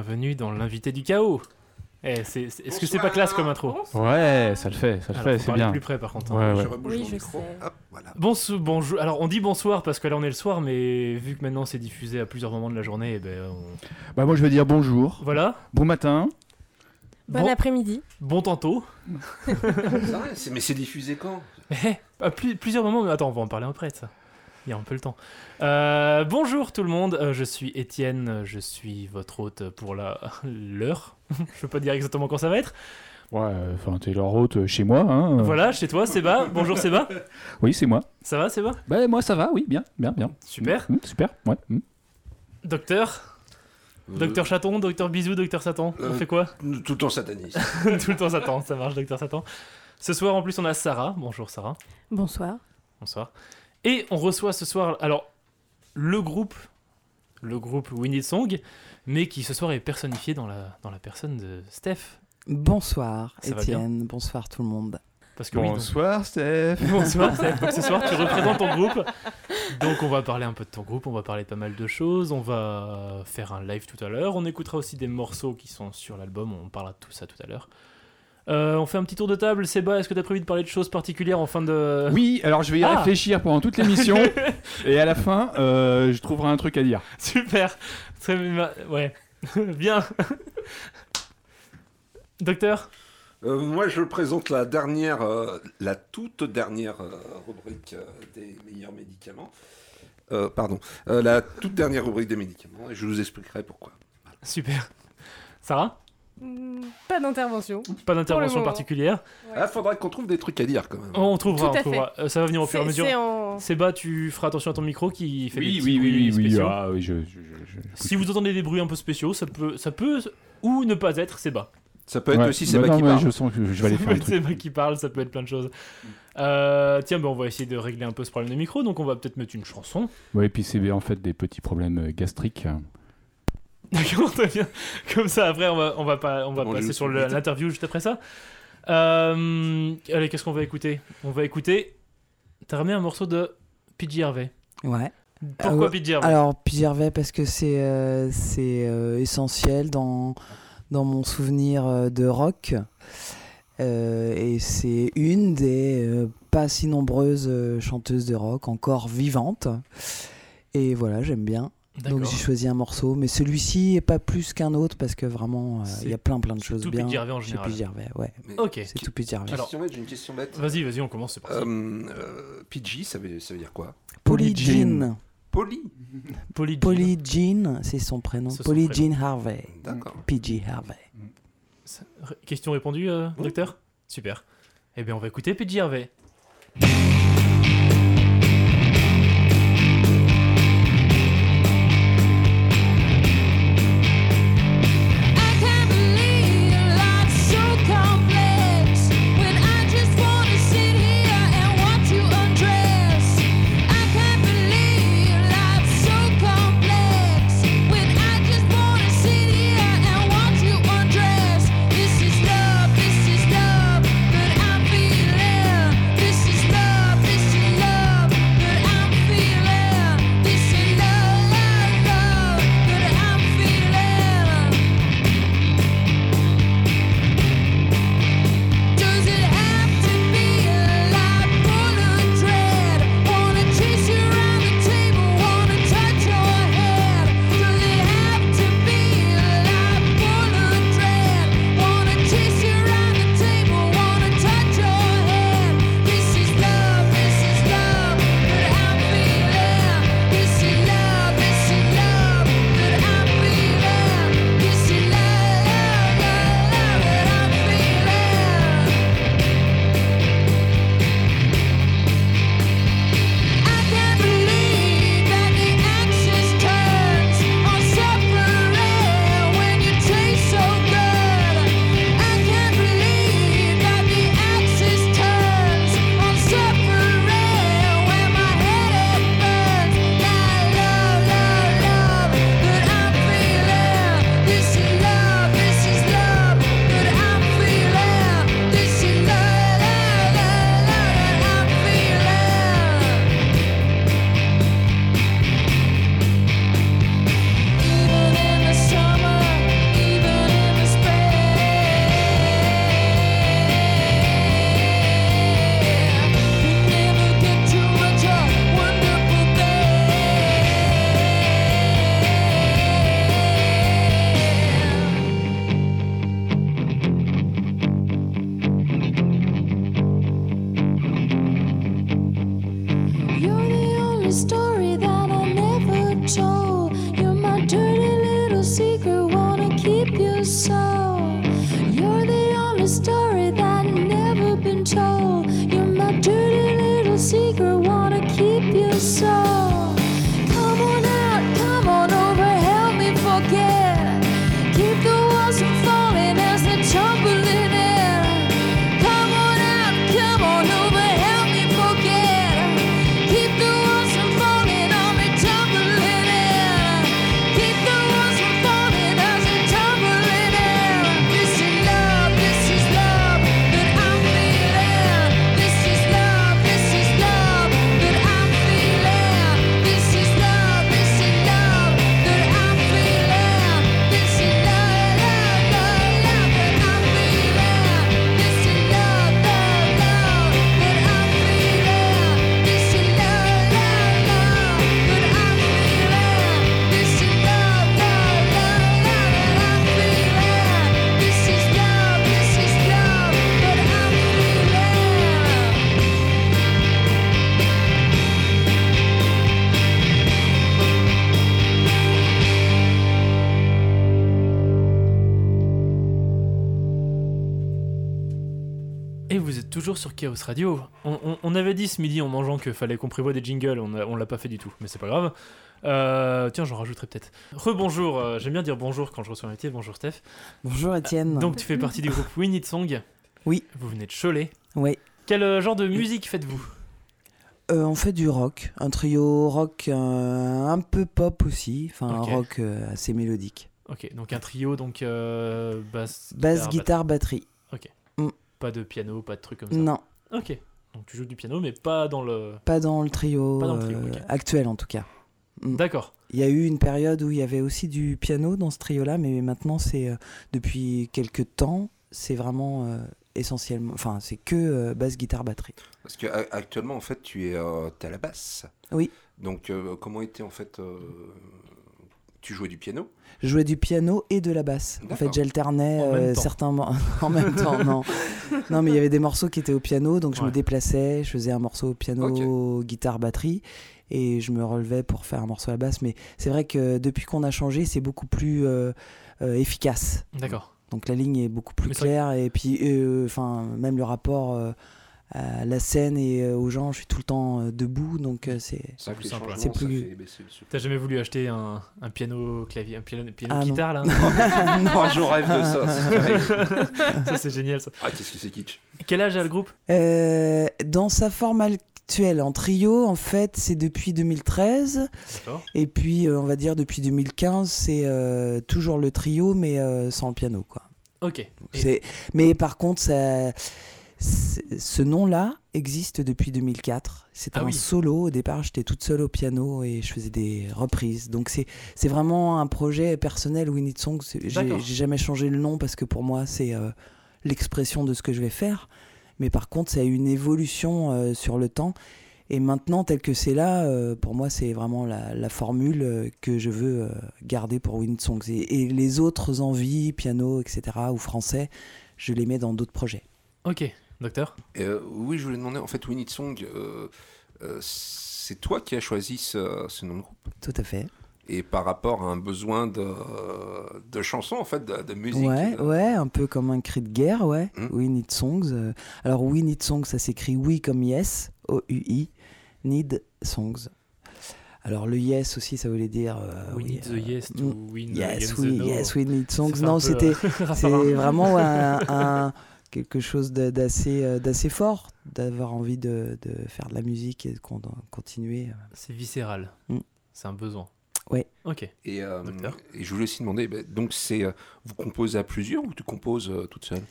bienvenue dans l'invité du chaos. Eh, c'est- c'est- Est-ce que c'est pas classe comme intro Ouais, ça le fait, ça le Alors, fait, faut c'est parler bien. plus près par contre. hein. Ouais, ouais. Je rebouge Oui, mon je micro. sais. Hop, voilà. Bonso- bonjour. Alors on dit bonsoir parce que là on est le soir, mais vu que maintenant c'est diffusé à plusieurs moments de la journée, eh ben, on- Bah moi je veux dire bonjour, voilà. bon matin. Bon, Bon- après-midi. Bon tantôt. Ça, c'est- mais c'est diffusé quand? Eh, à plus- plusieurs moments. mais Attends, on va en parler après de ça. Il y a un peu le temps. Euh, bonjour tout le monde, euh, je suis Étienne, je suis votre hôte pour la l'heure. je peux pas dire exactement quand ça va être. Ouais, euh, enfin t'es leur hôte euh, chez moi, hein. euh. Voilà, chez toi, Séba. Bonjour Séba. Oui, c'est moi. Ça va Séba Bah moi ça va, oui, bien, bien, bien. Super. Mm, super, ouais. mm. Docteur? Docteur Chaton, Docteur Bisou, Docteur Satan. On Euh, fait quoi? Euh, Tout le temps sataniste. Tout le temps Satan, ça marche, Docteur Satan. Ce soir en plus on a Sarah. Bonjour Sarah. Bonsoir. Bonsoir. Et on reçoit ce soir, alors, le groupe, le groupe Need Song, mais qui ce soir est personnifié dans la, dans la personne de Steph. Bonsoir Étienne, bonsoir tout le monde. Parce que oui, donc- Bonsoir Steph. bonsoir Steph. Donc ce soir tu représentes ton groupe. Donc on va parler un peu de ton groupe, on va parler de pas mal de choses, on va faire un live tout à l'heure, on écoutera aussi des morceaux qui sont sur l'album, on parlera de tout ça tout à l'heure. Euh, on fait un petit tour de table. Seba, est-ce que tu as prévu de parler de choses particulières en fin de... Oui, alors je vais y Ah. réfléchir pendant toute l'émission et à la fin euh, je trouverai un truc à dire. Super. Très bien. Ouais. bien. Docteur Euh, moi, je présente la dernière, euh, la toute dernière euh, rubrique euh, des meilleurs médicaments. Euh, pardon, Euh, la toute dernière rubrique des médicaments, et je vous expliquerai pourquoi. Super. Sarah Pas d'intervention. Pas d'intervention particulière. Ah, faudrait qu'on trouve des trucs à dire quand même. On trouvera, on trouvera. Euh, ça va venir au fur et à mesure. c'est en... Seba, tu feras attention à ton micro qui fait des Oui, petits oui, oui, bruits oui, oui, spéciaux. ah, oui, je, je, je- je- Si vous entendez des bruits un peu spéciaux, ça peut, ça peut ou ne pas être Seba. Ça peut être Ouais. aussi Bah Seba non, qui parle. Je sens que je vais aller faire un truc. Seba qui parle, ça peut être plein de choses. Euh, tiens, ben on va essayer de régler un peu ce problème de micro, donc on va peut-être mettre une chanson. Ouais, et puis c'est en fait des petits problèmes euh, gastriques. D'accord, très bien. Comme ça, après, on va, on va, pas, on va passer sur l'interview juste après ça. Euh, allez, qu'est-ce qu'on va écouter? On va écouter. T'as ramené un morceau de PJ Harvey. Ouais. Pourquoi Euh, PJ Harvey? Alors Pierre Gervais parce que c'est euh, c'est euh, essentiel dans dans mon souvenir de rock Euh, et c'est une des euh, pas si nombreuses chanteuses de rock encore vivantes. Et voilà, j'aime bien. Donc j'ai choisi un morceau, mais celui-ci est pas plus qu'un autre parce que vraiment euh, il y a plein plein de c'est choses tout bien. PJ Harvey en général. Harvey, ouais. Mais- Ok. C'est tout PJ Harvey. Alors- j'ai une question bête. Vas-y, vas-y, on commence, c'est parti. Euh, euh, PG, ça veut, ça veut dire quoi? Polly Jean. Jean. Poly Polly Polly Jean, c'est son prénom. Jean Harvey. D'accord. PJ Harvey. Ça- Question répondue, euh, Oui. docteur? Super. Eh bien, on va écouter PJ Harvey. Chaos Radio. On, on- on avait dit ce midi en mangeant qu'il fallait qu'on prévoie des jingles, on, a- on l'a pas fait du tout, mais c'est pas grave. Euh, tiens, j'en rajouterai peut-être. Rebonjour, euh, j'aime bien dire bonjour quand je reçois un invité. Bonjour Steph. Bonjour Étienne. Donc tu fais partie du groupe We Need Song. Oui. Vous venez de Cholet. Oui. Quel euh, genre de musique faites-vous? Euh, on fait du rock, un trio rock un peu pop aussi, enfin Ok. un rock assez mélodique. Ok, donc un trio, donc basse, Basse, guitare, batterie. batterie. Pas de piano, pas de trucs comme ça? Non, Ok. Donc tu joues du piano, mais pas dans le. pas dans le trio, Pas dans le trio, euh, actuel en tout cas. Mm. D'accord. Il y a eu une période où il y avait aussi du piano dans ce trio-là, mais maintenant c'est euh, depuis quelques temps, c'est vraiment euh, essentiellement, enfin c'est que euh, basse, guitare, batterie. Parce que a- actuellement, en fait, tu es euh, t'es à la basse. Oui. Donc, euh, comment était en fait euh, Tu jouais du piano Je jouais du piano et de la basse. En fait, j'alternais euh, certains en même temps. Non, non, mais il y avait des morceaux qui étaient au piano, donc je Ouais. me déplaçais, je faisais un morceau au piano, guitare, batterie, et je me relevais pour faire un morceau à la basse. Mais c'est vrai que depuis qu'on a changé, c'est beaucoup plus euh, euh, efficace. D'accord. Donc la ligne est beaucoup plus Mais claire, et puis, euh, enfin, même le rapport. Euh, à la scène et euh, aux gens, je suis tout le temps euh, debout, donc euh, c'est plus simple, c'est plus-. T'as jamais voulu acheter un, un piano clavier, un piano, piano Ah, non. guitare là Oh, je rêve de ça. Ça c'est génial ça. ah, qu'est-ce que c'est kitsch Quel âge a le groupe? Euh, dans sa forme actuelle, en trio, en fait, c'est depuis 2013. D'accord. Et puis, euh, on va dire, depuis 2015, c'est euh, toujours le trio, mais euh, sans le piano. Quoi. Ok. Et- Mais par contre, ça- c'est- ce nom-là existe depuis 2004. C'était Ah un oui. solo. Au départ, j'étais toute seule au piano et je faisais des reprises. Donc, c'est vraiment un projet personnel, Need Song. J'ai jamais changé le nom parce que pour moi, c'est euh, l'expression de ce que je vais faire. Mais par contre, ça a eu une évolution euh, sur le temps. Et maintenant, tel que c'est là, euh, pour moi, c'est vraiment la, la formule euh, que je veux euh, garder pour We Need Songs. Et, et les autres envies, piano, etc., ou français, je les mets dans d'autres projets. Ok. Docteur Euh, Oui, je voulais demander, en fait, We Need Song, euh, euh, c'est toi qui as choisi ce, ce nom de groupe Tout à fait. Et par rapport à un besoin de, de chansons, en fait, de, de musique Ouais, euh, ouais, un peu comme un cri de guerre, ouais. Hmm. We Need Songs. alors, We Need Songs, ça s'écrit oui comme yes, O-U-I, Need Songs. Alors, le yes aussi, ça voulait dire. euh, We oui, need the yes to win Yes, the no. yes, we need songs. Non, c'était c'est vraiment un, un- quelque chose d'assez euh, d'assez fort d'avoir envie de, de faire de la musique et de con- continuer. C'est viscéral. Mm. C'est un besoin. Ouais. Ok. Et, euh, et je voulais aussi demander, ben, donc c'est euh, vous composez à plusieurs ou tu composes euh, toute seule?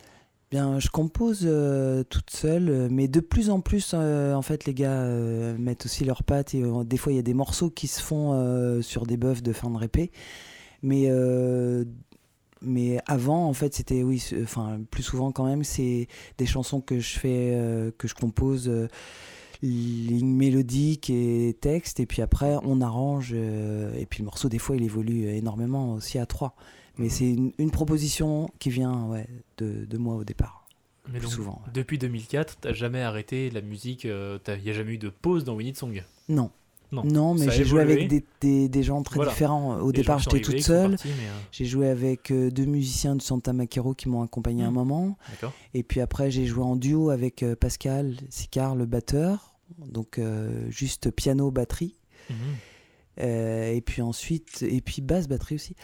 Bien, je compose euh, toute seule, mais de plus en plus, euh, en fait, les gars euh, mettent aussi leurs pattes et euh, des fois, il y a des morceaux qui se font euh, sur des buffs de fin de répé. Mais, euh, mais avant, en fait, c'était, oui, enfin, plus souvent quand même, c'est des chansons que je fais, euh, que je compose, euh, ligne mélodique et texte, et puis après, on arrange, euh, et puis le morceau, des fois, il évolue énormément aussi à trois. Mais c'est une, une proposition qui vient ouais, de, de moi au départ. Mais Plus donc, souvent, ouais. depuis 2004, t'as jamais arrêté la musique, il n'y a jamais eu de pause dans Need Song? Non, Non. Non, mais j'ai joué avec des, des, des gens très Voilà. différents. Au Les départ, j'étais toute seule. euh, J'ai joué avec euh, deux musiciens du Santa Maquero qui m'ont accompagné un Mm. moment. Et puis après, j'ai joué en duo avec euh, Pascal Sicard, le batteur. Donc euh, juste piano, batterie. Euh, et puis ensuite, et puis basse, batterie aussi.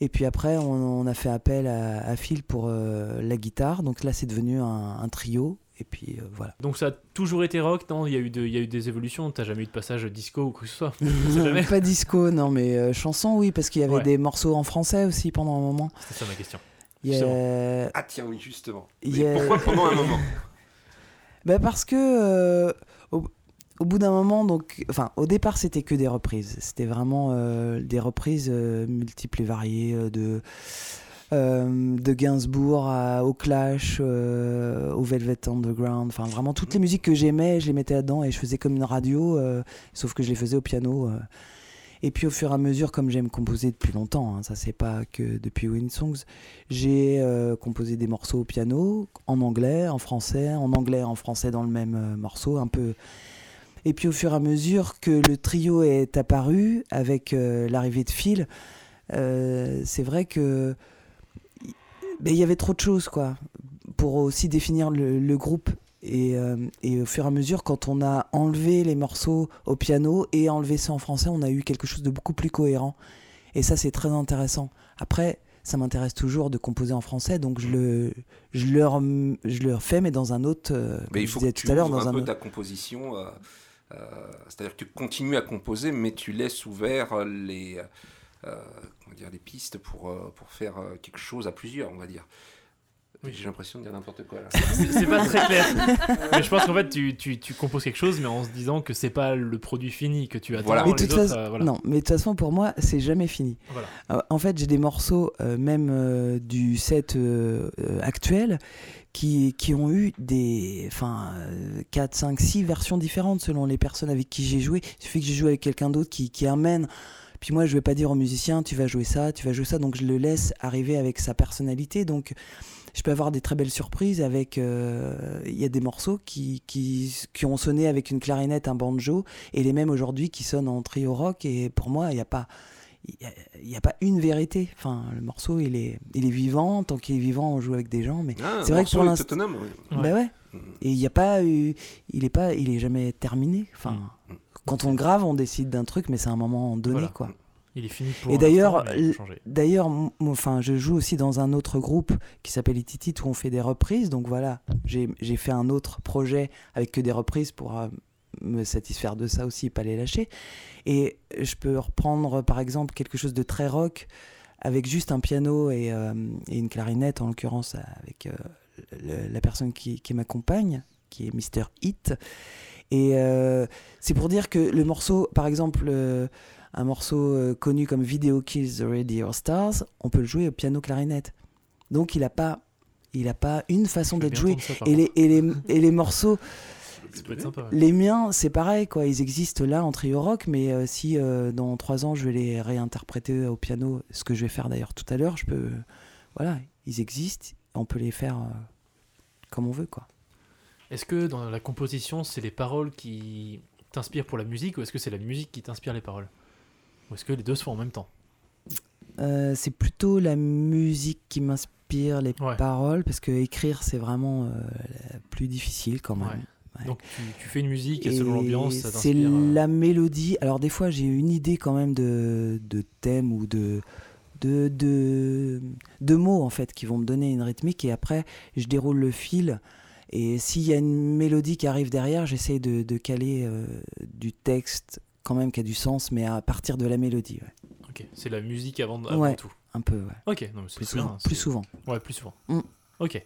Et puis après, on, on a fait appel à, à Phil pour la guitare. Donc là, c'est devenu un, un trio. Et puis euh, voilà. Donc ça a toujours été rock, non? Il y, a eu de- il y a eu des évolutions, t'as jamais eu de passage disco ou quoi que ce soit? Jamais. Pas disco, non, mais euh, chanson, oui, parce qu'il y avait Ouais. des morceaux en français aussi pendant un moment. C'était ça ma question. A- Ah tiens, oui, justement. A- Pourquoi pendant un moment? Bah parce que euh, au, au bout d'un moment, donc, enfin, au départ, c'était que des reprises. C'était vraiment euh, des reprises euh, multiples et variées euh, de de Gainsbourg au Clash, euh, au Velvet Underground. Enfin, vraiment toutes les musiques que j'aimais, je les mettais là-dedans et je faisais comme une radio, euh, sauf que je les faisais au piano. euh. Et puis au fur et à mesure, comme j'aime composer depuis longtemps, hein, ça c'est pas que depuis Win Songs, j'ai euh, composé des morceaux au piano, en anglais, en français, en anglais, en français dans le même euh, morceau, un peu. Et puis au fur et à mesure que le trio est apparu avec euh, l'arrivée de Phil, euh, c'est vrai que ben, il y avait trop de choses quoi pour aussi définir le, le groupe. Et, euh, et au fur et à mesure, quand on a enlevé les morceaux au piano et enlevé ça en français, on a eu quelque chose de beaucoup plus cohérent. Et ça, c'est très intéressant. Après, ça m'intéresse toujours de composer en français, donc je le, je je le refais, mais dans un autre, euh, Mais il faut que tu tout à l'heure, ouvres dans un peu autre. ta composition. euh, C'est-à-dire que tu continues à composer, mais tu laisses ouvert les, dire, les pistes pour, euh, pour faire euh, quelque chose à plusieurs, on va dire. Oui. J'ai l'impression de dire n'importe quoi là. C'est pas très clair. mais je pense qu'en fait, tu, tu, tu composes quelque chose, mais en se disant que c'est pas le produit fini, que tu attends Voilà. Mais les de toute autres. façon, euh, voilà. non, mais de toute façon, pour moi, c'est jamais fini. Voilà. Euh, en fait, j'ai des morceaux, euh, même euh, du set euh, euh, actuel, qui, qui ont eu des enfin, euh, 4, 5, 6 versions différentes selon les personnes avec qui j'ai joué. Il suffit que j'ai joué avec quelqu'un d'autre qui, qui amène. Puis moi, je vais pas dire au musicien, tu vas jouer ça, tu vas jouer ça. Donc je le laisse arriver avec sa personnalité. Donc je peux avoir des très belles surprises avec. euh, Il y a des morceaux qui, qui, qui ont sonné avec une clarinette, un banjo, et les mêmes aujourd'hui qui sonnent en trio rock. Et pour moi, il n'y a pas. Il n'y a, pas une vérité. Enfin, le morceau, il est, il est vivant. Tant qu'il est vivant, on joue avec des gens. Mais Ah, C'est vrai que pour l'instant- autonome, oui. Ouais. bah ouais. Et il n'y a pas eu, il est pas, il est jamais terminé. Enfin, Mm. Quand on grave, on décide d'un truc, mais c'est un moment donné, Voilà. quoi. Il est fini pour. Et d'ailleurs. D'ailleurs, enfin, je joue aussi dans un autre groupe qui s'appelle Ititit où on fait des reprises. Donc voilà, j'ai fait un autre projet avec que des reprises pour euh, me satisfaire de ça aussi pas les lâcher. Et je peux reprendre par exemple quelque chose de très rock avec juste un piano et, euh, et une clarinette, en l'occurrence avec euh, le- la personne qui, qui m'accompagne, qui est Mr. Hit. Et euh, c'est pour dire que le morceau, par exemple, euh, un morceau euh, connu comme Video Kills the Radio Stars, on peut le jouer au piano clarinette. Donc il n'a pas, il a pas une façon joué. entendre ça, Et les, et, les, et les morceaux, sympa. les miens, c'est pareil, quoi. Ils existent là en trio rock, mais euh, si euh, dans trois ans je vais les réinterpréter au piano, ce que je vais faire d'ailleurs tout à l'heure, je peux, voilà, ils existent, on peut les faire comme on veut, quoi. Est-ce que dans la composition, c'est les paroles qui t'inspirent pour la musique ou est-ce que c'est la musique qui t'inspire les paroles? Ou est-ce que les deux se font en même temps? Euh, c'est plutôt la musique qui m'inspire les Ouais. paroles, parce que écrire c'est vraiment euh, la plus difficile quand même. Ouais. Ouais. Donc tu, tu fais une musique et selon l'ambiance, ça c'est euh, la mélodie. Alors des fois j'ai une idée quand même de, de thème ou de, de, de, de mots en fait qui vont me donner une rythmique et après je déroule le fil. Et s'il y a une mélodie qui arrive derrière, j'essaie de, de caler euh, du texte quand même qui a du sens, mais à partir de la mélodie. ouais. Ok, c'est la musique avant, avant Ouais. tout. Un peu, ouais. Ok, non, mais c'est Plus bien, souvent. Plus souvent. Ouais, plus souvent. Mm. Ok.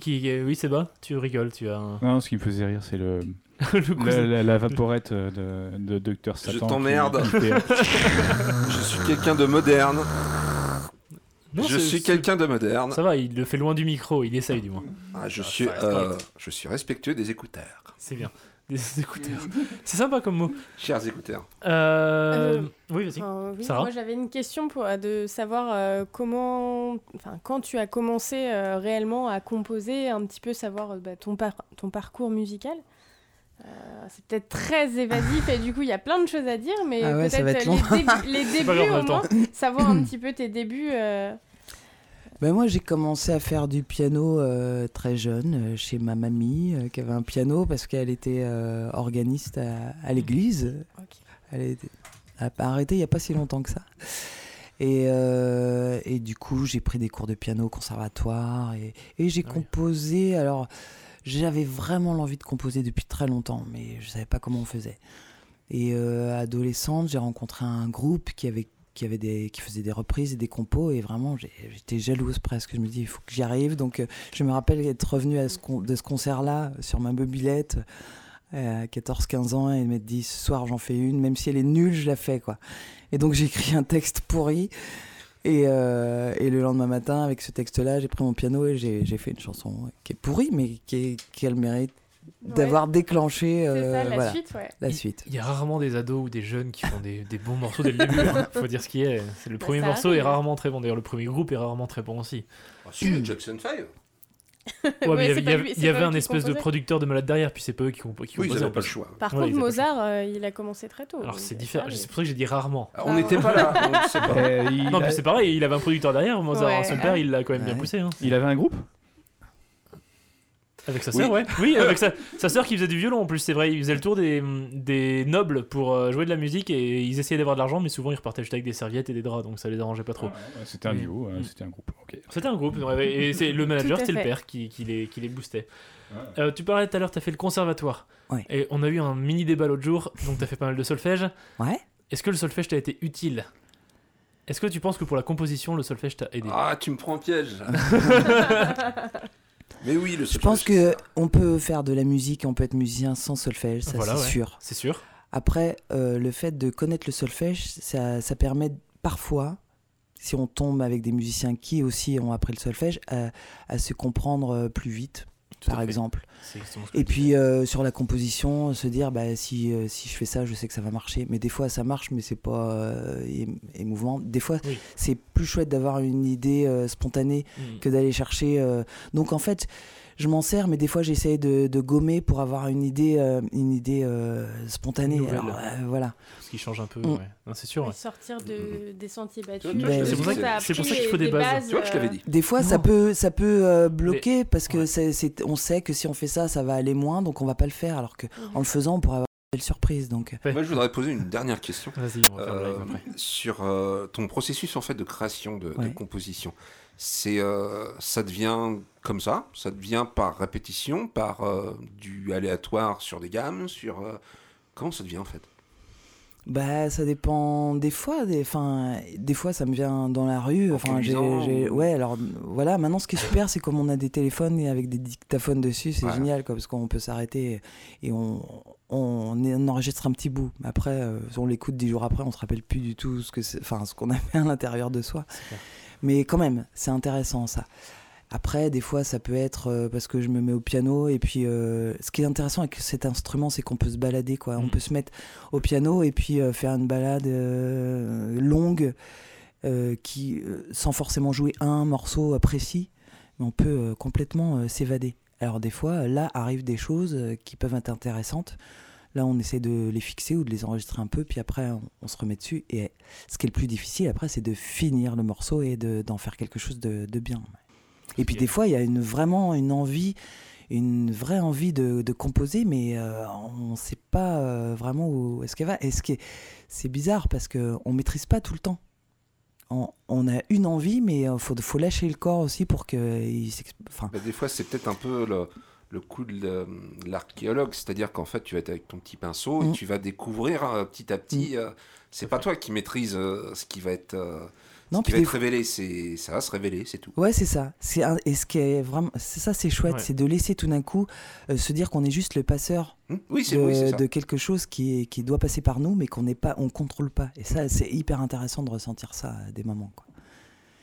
Qui, euh, oui, c'est bas, tu rigoles, tu as un... Non, ce qui me faisait rire, c'est le, le la, la- la vaporette euh, de, de Dr Satan. qui- t'emmerde. qui Je suis quelqu'un de moderne. Non, je suis quelqu'un de moderne. Ça va, il le fait loin du micro, il essaye du moins. Ah, je, Ah, suis, euh, je suis respectueux des écouteurs. C'est bien. Des écouteurs. c'est sympa comme mot. Chers écouteurs. Euh... Euh, Oui, vas-y. Oui, moi j'avais une question pour, de savoir euh, comment, enfin quand tu as commencé euh, réellement à composer, un petit peu savoir bah, ton, par- ton parcours musical. Euh, c'est peut-être très évasif et du coup il y a plein de choses à dire, mais Ah ouais, peut-être les, débuts- les au moins, savoir un petit peu tes débuts. euh, Ben moi, j'ai commencé à faire du piano euh, très jeune chez ma mamie euh, qui avait un piano parce qu'elle était euh, organiste à, à l'église. Elle était- a pas arrêté il n'y a pas si longtemps que ça. Et, euh, et du coup, j'ai pris des cours de piano au conservatoire et, et j'ai Ah oui. composé. Alors, j'avais vraiment l'envie de composer depuis très longtemps, mais je savais pas comment on faisait. Et euh, adolescente, j'ai rencontré un groupe qui avait qui faisait des reprises et des compos et vraiment j'étais jalouse presque. Je me dis il faut que j'y arrive. Donc euh, je me rappelle être revenue de ce concert là sur ma mobilette euh, à 14-15 ans et m'être dit ce soir j'en fais une, même si elle est nulle, je la fais quoi. Et donc j'ai écrit un texte pourri. Et, euh, et le lendemain matin, avec ce texte-là, j'ai pris mon piano et j'ai fait une chanson qui est pourrie, mais qui, est- qui a le mérite d'avoir déclenché euh, ça, la voilà, suite, ouais. la Il- suite. Il y a rarement des ados ou des jeunes qui font des, des bons morceaux dès le début. hein. Faut dire ce qui est. C'est le Bah, premier ça morceau est rarement très bon. D'ailleurs, le premier groupe est rarement très bon aussi. Ah, si, Jackson 5. Ouais, mais Ouais, il y avait, y y un espèce de producteur de malade derrière, puis c'est pas eux qui, qui Oui, composaient. pas le choix. Par Ouais, contre, Mozart, euh, il a commencé très tôt. Alors c'est différent. C'est pour ça que j'ai dit rarement. Ah, On n'était pas là, on ne sait pas. Euh, il, Non, a- mais c'est pareil, il avait un producteur derrière, Mozart. Ouais. Son père, il l'a quand même bien poussé. hein. il avait un groupe? Avec sa Oui. sœur, ouais. Oui, avec sa, sa sœur qui faisait du violon en plus, c'est vrai. Il faisait le tour des, des nobles pour euh, jouer de la musique et ils essayaient d'avoir de l'argent, mais souvent ils repartaient juste avec des serviettes et des draps, donc ça les arrangeait pas trop. Ouais, ouais, C'était un Oui. duo, euh, Mm. c'était un groupe. C'était un groupe, et c'est le manager, c'était le père qui, qui, les, qui les boostait. Ouais. Euh, tu parlais tout à l'heure, tu as fait le conservatoire. Ouais. Et on a eu un mini débat l'autre jour, donc tu as fait pas mal de solfège. Ouais. Est-ce que le solfège t'a été utile? Est-ce que tu penses que pour la composition, le solfège t'a aidé? Ah, tu me prends en piège. Mais oui, le Je pense que on peut faire de la musique, on peut être musicien sans solfège, ça Voilà, c'est ouais. sûr. C'est sûr. Après, euh, le fait de connaître le solfège, ça, ça permet parfois, si on tombe avec des musiciens qui aussi ont appris le solfège, à, à se comprendre euh, plus vite, par fait. exemple. Et puis euh, sur la composition, se dire bah, si, euh, si je fais ça, je sais que ça va marcher. Mais des fois ça marche, mais c'est pas euh, ém- émouvant. Des fois Oui. c'est plus chouette d'avoir une idée spontanée Mm. que d'aller chercher. Donc en fait, je m'en sers, mais des fois j'essaie de, de gommer pour avoir une idée, euh, une idée euh, spontanée. Nouvelle. Alors, euh, voilà. Ce qui change un peu, Mm. ouais. C'est sûr. Ouais. sortir de, des sentiers battus. Que c'est- pour ça qu'il faut des bases. Tu vois que je t'avais dit. Des fois, ça peut, ça peut euh, bloquer parce que Ouais. on sait que si on fait ça, ça va aller moins, donc on va pas le faire. Alors que Mhm. en le faisant, on pourrait avoir une belle surprise. Donc, Ouais. Moi, je voudrais poser une dernière question. Vas-y, on va faire le Euh, live après. sur euh, ton processus en fait de création de, composition. C'est euh, ça devient comme ça, ça devient par répétition, par euh, du aléatoire sur des gammes, sur euh, comment ça devient en fait? Bah, ça dépend. Des fois, des, enfin, des fois, ça me vient dans la rue. En Enfin, j'ai, ou- ouais. Alors, voilà. Maintenant, ce qui est super, c'est comme on a des téléphones et avec des dictaphones dessus, c'est Ouais. génial, quoi, parce qu'on peut s'arrêter et on, on, enregistre un petit bout. Après, on l'écoute dix jours après, on se rappelle plus du tout ce que, c'est- enfin, ce qu'on a fait à l'intérieur de soi. Mais quand même, c'est intéressant ça. Après, des fois, ça peut être euh, parce que je me mets au piano et puis euh, ce qui est intéressant avec cet instrument, c'est qu'on peut se balader, quoi. On Mm. peut se mettre au piano et puis euh, faire une balade euh, longue qui, sans forcément jouer un morceau précis, mais on peut complètement s'évader. Alors des fois, là arrivent des choses qui peuvent être intéressantes. Là, on essaie de les fixer ou de les enregistrer un peu, puis après, on, on se remet dessus. Et ce qui est le plus difficile, après, c'est de finir le morceau et de- d'en faire quelque chose de, de bien. Et puis des fois, il y a une, vraiment une envie, une vraie envie de, de composer, mais euh, on ne sait pas euh, vraiment où est-ce qu'elle va. Et ce c'est bizarre parce qu'on ne maîtrise pas tout le temps. On, on a une envie, mais il faut, faut lâcher le corps aussi pour que... il s'exp- Enfin, Bah, Des fois, c'est peut-être un peu le, le coup de l'archéologue, c'est-à-dire qu'en fait, tu vas être avec ton petit pinceau et Mm. tu vas découvrir euh, petit à petit. euh, c'est pas toi qui maîtrise euh, ce qui va être, euh, non, ce qui va être révélé, c'est ça va se révéler, c'est tout. Ouais, c'est ça. C'est un- et ce qui est vraiment, c'est ça, c'est chouette, Ouais. c'est de laisser tout d'un coup euh, se dire qu'on est juste le passeur oui, c'est de, oui, c'est ça. de quelque chose qui, est, qui doit passer par nous, mais qu'on n'est pas, on contrôle pas. Et ça, c'est hyper intéressant de ressentir ça à des moments. Quoi.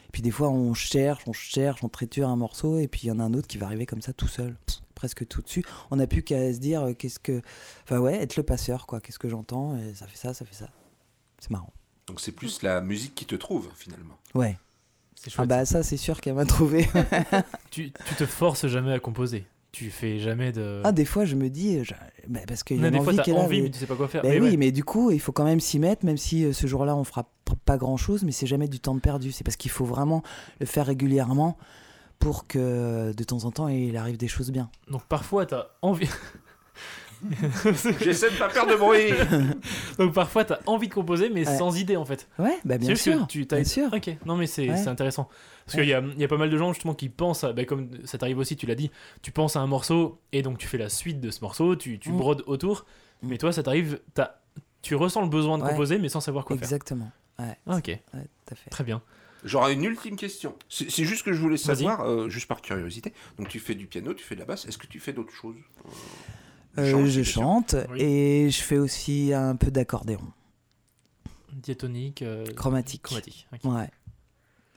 Et puis des fois, on cherche, on cherche, on triture un morceau, et puis il y en a un autre qui va arriver comme ça tout seul, presque tout dessus. On n'a plus qu'à se dire, euh, qu'est-ce que, enfin ouais, être le passeur, quoi. Qu'est-ce que j'entends? Et ça fait ça, ça fait ça. C'est marrant. Donc c'est plus la musique qui te trouve finalement. Ouais. C'est Ah chouette. bah ça, c'est sûr qu'elle m'a trouvé. tu, tu te forces jamais à composer. tu fais jamais de. Ah, des fois, je me dis, je- bah, parce qu'il y Non, a des fois, envie t'as envie, mais- mais tu sais pas quoi faire. Bah Mais oui, ouais. mais du coup, il faut quand même s'y mettre, même si euh, ce jour-là, on fera pas grand-chose, mais c'est jamais du temps de perdu. C'est parce qu'il faut vraiment le faire régulièrement pour que de temps en temps, il arrive des choses bien. Donc parfois, t'as envie. J'essaie de pas faire de bruit. Donc parfois, t'as envie de composer, mais Ouais. sans idée en fait. Ouais, bah bien que sûr. tu bien sûr. Ok, non mais c'est Ouais. intéressant. Parce Ouais. qu'il y a, il y a pas mal de gens justement qui pensent, à, bah, comme ça t'arrive aussi, tu l'as dit, tu penses à un morceau et donc tu fais la suite de ce morceau, tu, tu Mm. brodes autour, Mm. mais toi ça t'arrive, t'as- tu ressens le besoin de Ouais. composer mais sans savoir quoi Exactement. Ouais, faire. Ah, ok, ouais, tout à fait. très bien. J'aurais une ultime question. C'est juste que je voulais savoir, euh, juste par curiosité. Donc tu fais du piano, tu fais de la basse. Est-ce que tu fais d'autres choses? Euh, Chante, je chante Oui. et je fais aussi un peu d'accordéon Diatonique, euh, chromatique. chromatique. Ouais.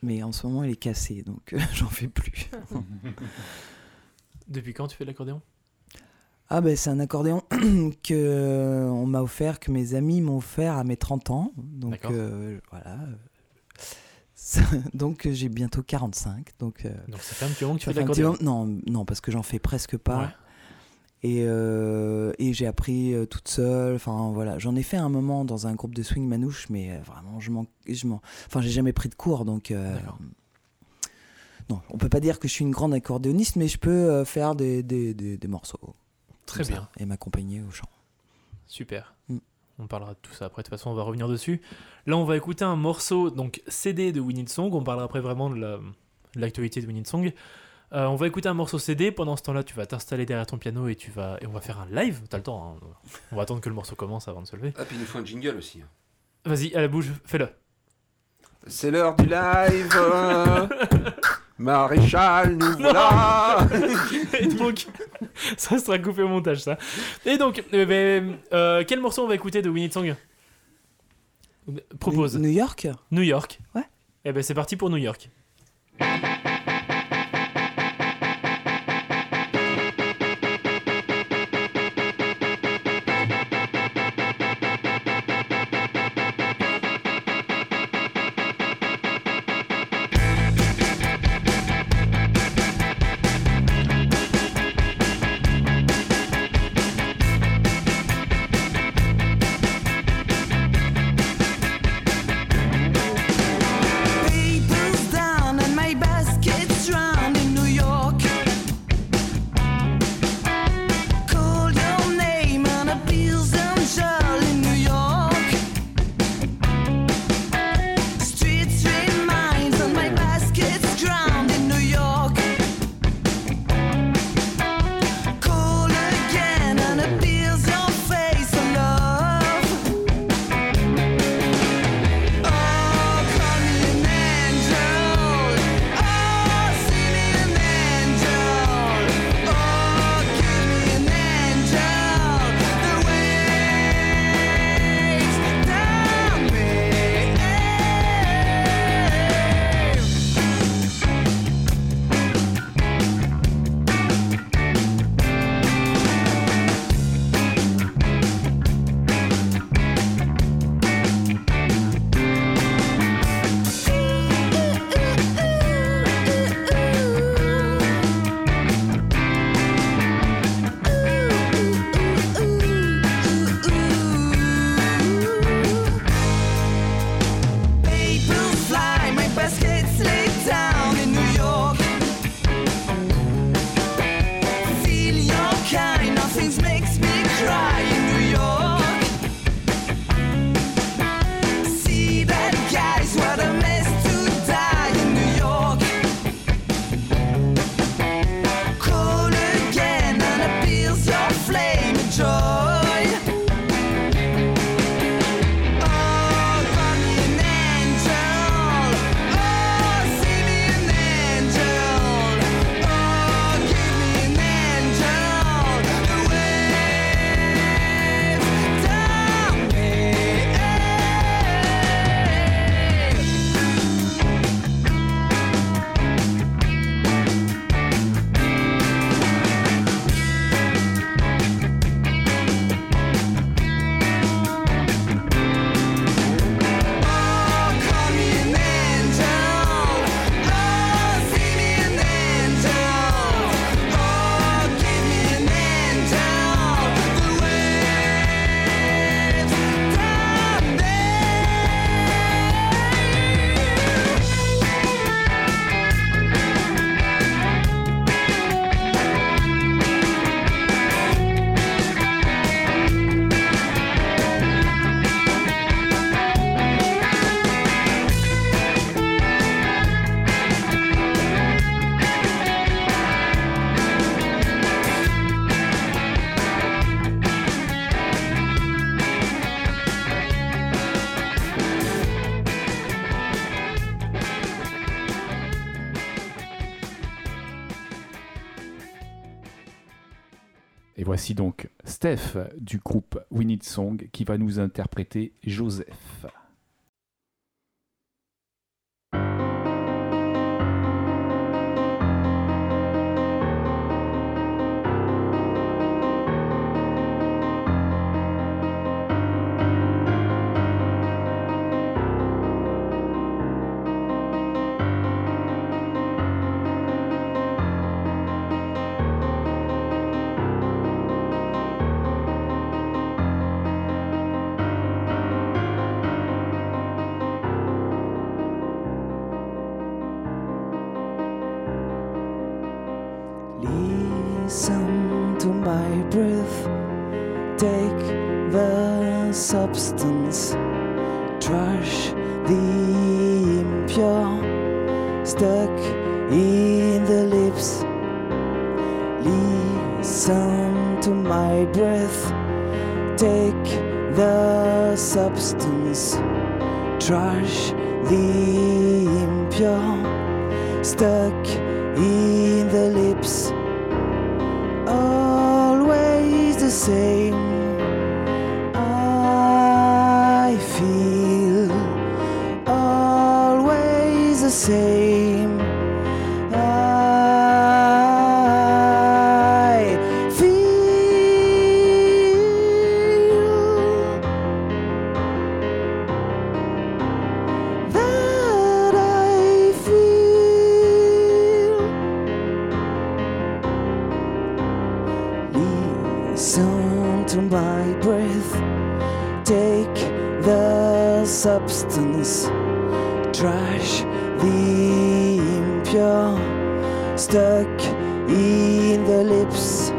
Mais en ce moment, il est cassé, donc euh, j'en fais plus. Depuis quand tu fais de l'accordéon? Ah ben c'est un accordéon que euh, on m'a offert, que mes amis m'ont offert à mes 30 ans. Donc D'accord. euh, voilà. Donc euh, j'ai bientôt 45. Donc, euh, Donc ça fait un petit moment que tu fais de l'accordéon. Non, non, parce que j'en fais presque pas. Ouais. Et, euh, et j'ai appris toute seule. Enfin voilà, j'en ai fait un moment dans un groupe de swing manouche, mais vraiment je m'en, je m'en, enfin j'ai jamais pris de cours, donc. euh, non, on peut pas dire que je suis une grande accordéoniste, mais je peux faire des, des, des, des morceaux. Très ça, bien, Et m'accompagner au chant. super. Mm. On parlera de tout ça après, de toute façon on va revenir dessus. Là on va écouter un morceau, donc CD de Need Song, on parlera après vraiment de la- de l'actualité de We Need Song. Euh, on va écouter un morceau CD, pendant ce temps-là tu vas t'installer derrière ton piano et, tu vas... et on va faire un live, t'as le temps, hein. on va attendre que le morceau commence avant de se lever. Ah, puis il nous faut un jingle aussi. Vas-y, à la bouche, fais-le. C'est l'heure du live. Maréchal, nous voilà. Et donc, ça sera coupé au montage, ça. Et donc, euh, ben, euh, quel morceau on va écouter de Need Song Propose. New York? New York. Ouais. Et ben c'est parti pour New York. Voici donc Steph du groupe We Need Song qui va nous interpréter Joseph. Substance. Trash the impure. Stuck in the lips.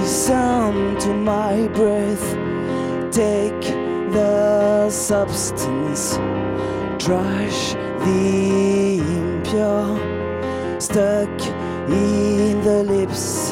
Listen to my breath. Take the substance. Trash the impure. Stuck in the lips.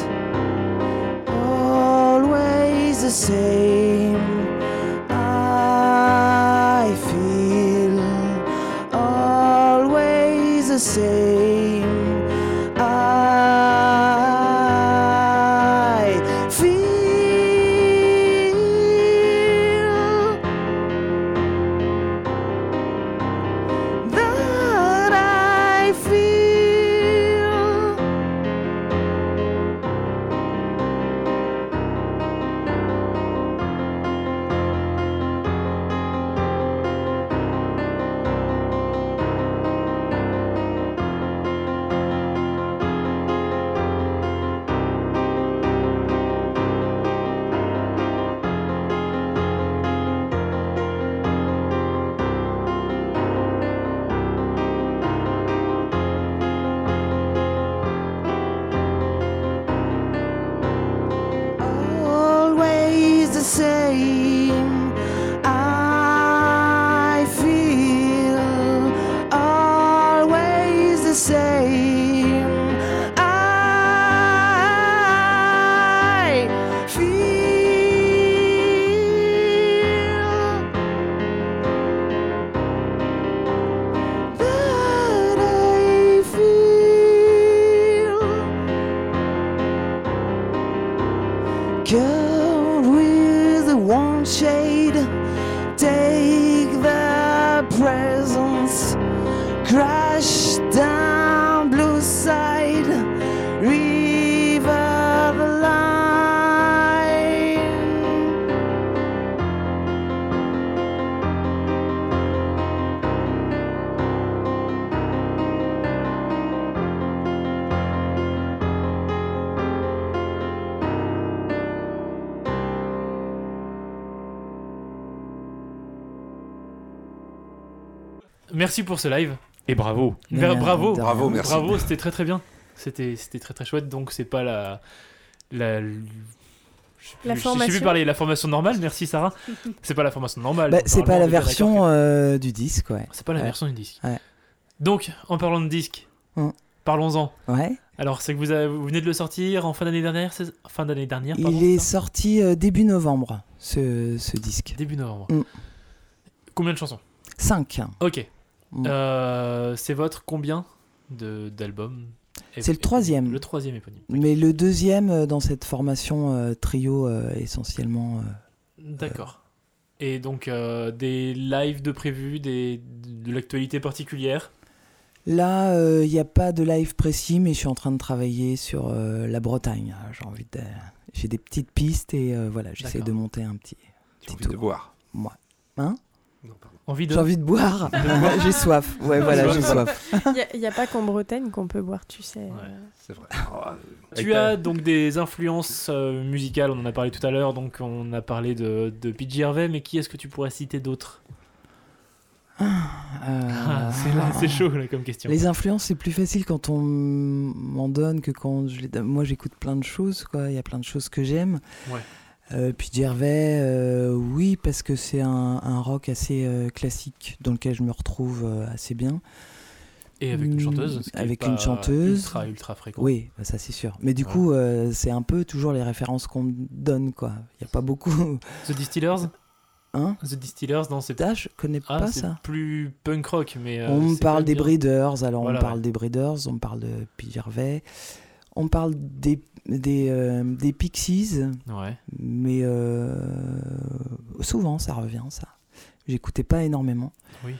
away. Merci pour ce live. Et bravo. Bravo, Bravo, merci. bravo, c'était très très bien. C'était c'était très très chouette. Donc c'est pas la la je La je sais plus formation. parler la formation normale. Merci Sarah. C'est pas la formation normale. Bah, donc c'est pas la version euh, du disque, ouais. C'est pas la Ouais. version du disque. Ouais. Donc en parlant de disque, Mm. parlons-en. Ouais. Alors c'est que vous, avez- vous venez de le sortir en fin d'année dernière, c'est- fin d'année dernière. pardon, Il est sorti euh, début novembre, ce, ce disque. début novembre. Mm. Combien de chansons? 5. Ok. Mm. Euh, c'est votre combien de d'albums C'est le troisième. Le troisième éponyme. Mais le deuxième euh, dans cette formation euh, trio euh, essentiellement. euh, D'accord. Et donc, euh, des lives de prévus, des, de l'actualité particulière? Là, il n'y a pas de live précis, mais je suis en train de travailler sur euh, la Bretagne. Ah, J'ai envie de, j'ai des petites pistes et euh, voilà, j'essaie de monter un petit. Envie tour. de voir. Moi, hein? Non, pardon. Envie de. J'ai envie de boire. j'ai soif. Ouais, voilà, j'ai soif. Il n'y a, pas qu'en Bretagne qu'on peut boire, tu sais. Ouais. euh. C'est vrai. Oh, euh, Tu as donc des influences euh, musicales, on en a parlé tout à l'heure, donc on a parlé de, de PJ Harvey, mais qui est-ce que tu pourrais citer d'autres? Euh, Ah, c'est là, c'est chaud là comme question. Les influences, c'est plus facile quand on m'en donne que quand je les donne. Moi, j'écoute plein de choses, quoi. Il y a plein de choses que j'aime. Ouais. Euh, puis Gervais, euh, oui, parce que c'est un, un rock assez euh, classique dans lequel je me retrouve euh, assez bien. Et avec une Mm, chanteuse ce qui est avec pas une chanteuse. Ultra, ultra fréquent. Oui, bah, ça c'est sûr. Mais du Ouais. coup, c'est un peu toujours les références qu'on me donne, quoi. Il n'y a pas beaucoup. The Distillers? Hein? The Distillers, non, c'est Ah, je connais ah, pas ça. plus punk rock, mais. on me parle des bien. Breeders, alors Voilà, on parle ouais. des Breeders, on me parle de P. Gervais. On parle des, des, euh, des Pixies, Ouais. mais euh, souvent ça revient, ça. J'écoutais pas énormément. Oui.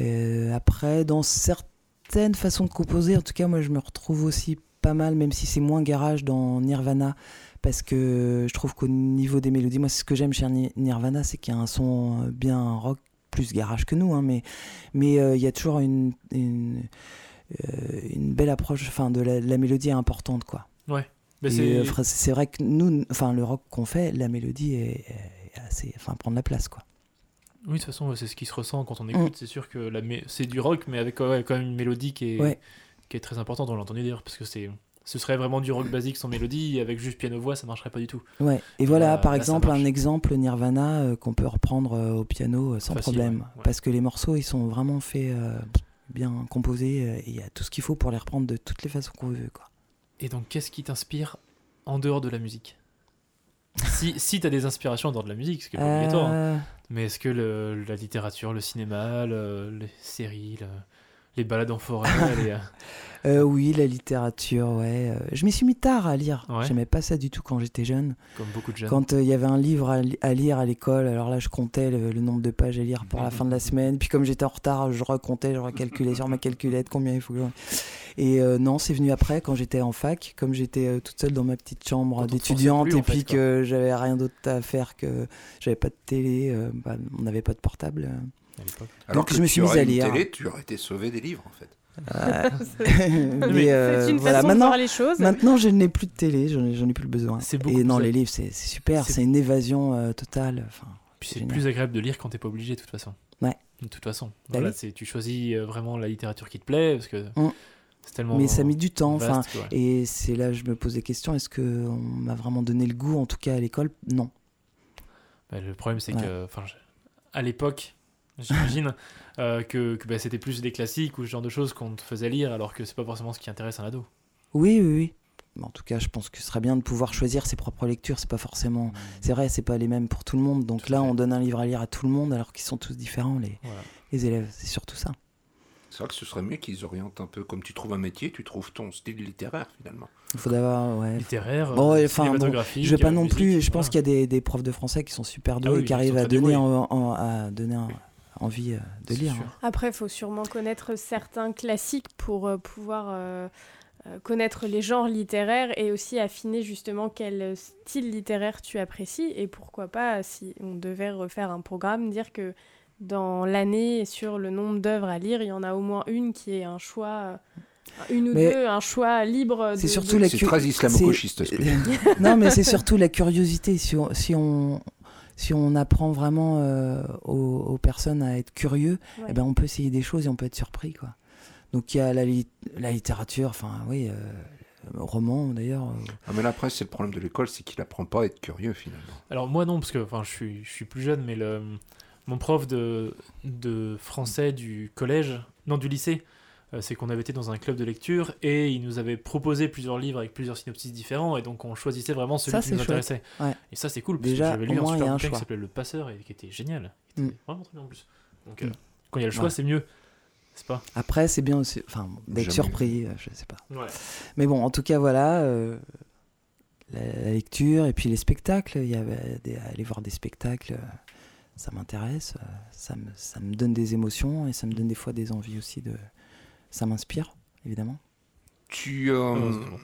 Euh, après, dans certaines façons de composer, en tout cas, moi je me retrouve aussi pas mal, même si c'est moins garage dans Nirvana, parce que je trouve qu'au niveau des mélodies, moi c'est ce que j'aime chez Ni- Nirvana, c'est qu'il y a un son euh, bien rock, plus garage que nous, hein, mais mais euh, il y a toujours une, une, une belle approche, enfin de la, la mélodie est importante, quoi. Mais Et, c'est. euh, fra- c'est vrai que nous, enfin le rock qu'on fait, la mélodie est, est assez, enfin prendre la place, quoi. Oui, de toute façon, ouais, c'est ce qui se ressent Mm. quand on écoute. C'est sûr que la mé- c'est du rock, mais avec ouais, quand même une mélodie qui est, Ouais. qui est très importante, on l'a entendu dire, parce que c'est. Ce serait vraiment du rock basique sans mélodie, avec juste piano-voix, ça marcherait pas du tout. Ouais. Et voilà, Là- par là, exemple, un exemple Nirvana euh, qu'on peut reprendre euh, au piano euh, sans Facile, problème. ouais, ouais. Parce que les morceaux, ils sont vraiment faits euh, bien composés. euh, et Il y a tout ce qu'il faut pour les reprendre de toutes les façons qu'on veut. Quoi. Et donc, qu'est-ce qui t'inspire en dehors de la musique? Si, si t'as des inspirations en dehors de la musique, ce qui est pas obligatoire, hein. Euh, mais est-ce que le- la littérature, le cinéma, le- les séries, le- les balades en forêt, les, euh, euh, oui, la littérature, ouais. euh, Je m'y suis mis tard à lire. Ouais. J'aimais pas ça du tout quand j'étais jeune. comme beaucoup de jeunes Quand euh, il y avait un livre à, li- à lire à l'école, alors là, je comptais le, le nombre de pages à lire pour la fin de la semaine. Puis comme j'étais en retard, je recomptais, je recalculais sur ma calculette combien il faut que je... Et euh, non, c'est venu après, quand j'étais en fac, comme j'étais toute seule dans ma petite chambre d'étudiante et fait, puis quoi. que j'avais rien d'autre à faire, que j'avais pas de télé, bah, on n'avait pas de portable. À l'époque. Alors Donc, que je me tu suis aurais à lire. télé, tu aurais été sauvé des livres en fait. Euh, mais euh, c'est une voilà, façon de maintenant, voir les choses. Maintenant, je n'ai plus de télé, j'en ai, ai plus le besoin. C'est beaucoup Et non, plus- les livres, c'est super, C'est- une évasion euh, totale. Enfin, Puis c'est plus agréable de lire quand t'es pas obligé, de toute façon. Ouais. De toute façon. Bah Voilà, oui. c'est, tu choisis vraiment la littérature qui te plaît, parce que Mm. c'est tellement. Mais ça a mis du temps. Enfin, et c'est là que je me pose des questions. Est-ce que on m'a vraiment donné le goût, en tout cas à l'école? Non. Bah, le problème, c'est Ouais. que, à l'époque, j'imagine euh, que, que, bah, c'était plus des classiques ou ce genre de choses qu'on te faisait lire, alors que c'est pas forcément ce qui intéresse un ado. Oui, oui, oui. Mais en tout cas, je pense que ce serait bien de pouvoir choisir ses propres lectures. C'est pas forcément. C'est vrai, c'est pas les mêmes pour tout le monde. Donc Tout là, fait. on donne un livre à lire à tout le monde, alors qu'ils sont tous différents, les, Voilà. les élèves. C'est surtout ça. C'est vrai que ce serait mieux qu'ils orientent un peu comme tu trouves un métier, tu trouves ton style littéraire finalement. Il faut d'avoir. Ouais. Littéraire, Bon, euh, ouais, enfin, bon. Je veux pas euh, non musique, plus. Je pense qu'il y a des, des profs de français qui sont super doués Ah oui, et qui ils arrivent à donner, débrouillés. en- en- à donner un- envie euh, de lire. hein. Après, il faut sûrement connaître certains classiques pour euh, pouvoir euh, connaître les genres littéraires et aussi affiner justement quel style littéraire tu apprécies. Et pourquoi pas, si on devait refaire un programme, dire que dans l'année, sur le nombre d'œuvres à lire, il y en a au moins une qui est un choix, euh, une ou Mais deux, un choix libre. c'est surtout de- la C'est cu- très islamo-gauchiste ce non, mais c'est surtout la curiosité. Si on, si on, si on apprend vraiment euh, aux, aux personnes à être curieux, Ouais. eh ben, on peut essayer des choses et on peut être surpris. Quoi. Donc il y a la, lit- la littérature, enfin oui, euh, roman d'ailleurs. euh, Ah, mais là après c'est le problème de l'école, c'est qu'il apprend pas à être curieux finalement. Alors moi non, parce que enfin, je, suis, je suis plus jeune, mais le, mon prof de, de français du collège, non du lycée, euh, c'est qu'on avait été dans un club de lecture et il nous avait proposé plusieurs livres avec plusieurs synopsis différents et donc on choisissait vraiment celui Ça, qui nous intéressait. Ouais. Et ça c'est cool, parce Déjà, que j'avais lu un super un bouquin qui s'appelait Le Passeur et qui était génial. Qui Mm. était vraiment très bien en plus. Donc euh, Mm. quand il y a le choix Ouais. c'est mieux. C'est pas Après, c'est bien aussi, enfin, d'être surpris, euh, je sais pas. Ouais. Mais bon, en tout cas, voilà, euh, la, la lecture et puis les spectacles. Il y avait des- aller voir des spectacles, euh, ça m'intéresse, euh, ça me, ça me donne des émotions et ça me donne des fois des envies aussi de. Ça m'inspire, évidemment. Tu, euh, Heureusement.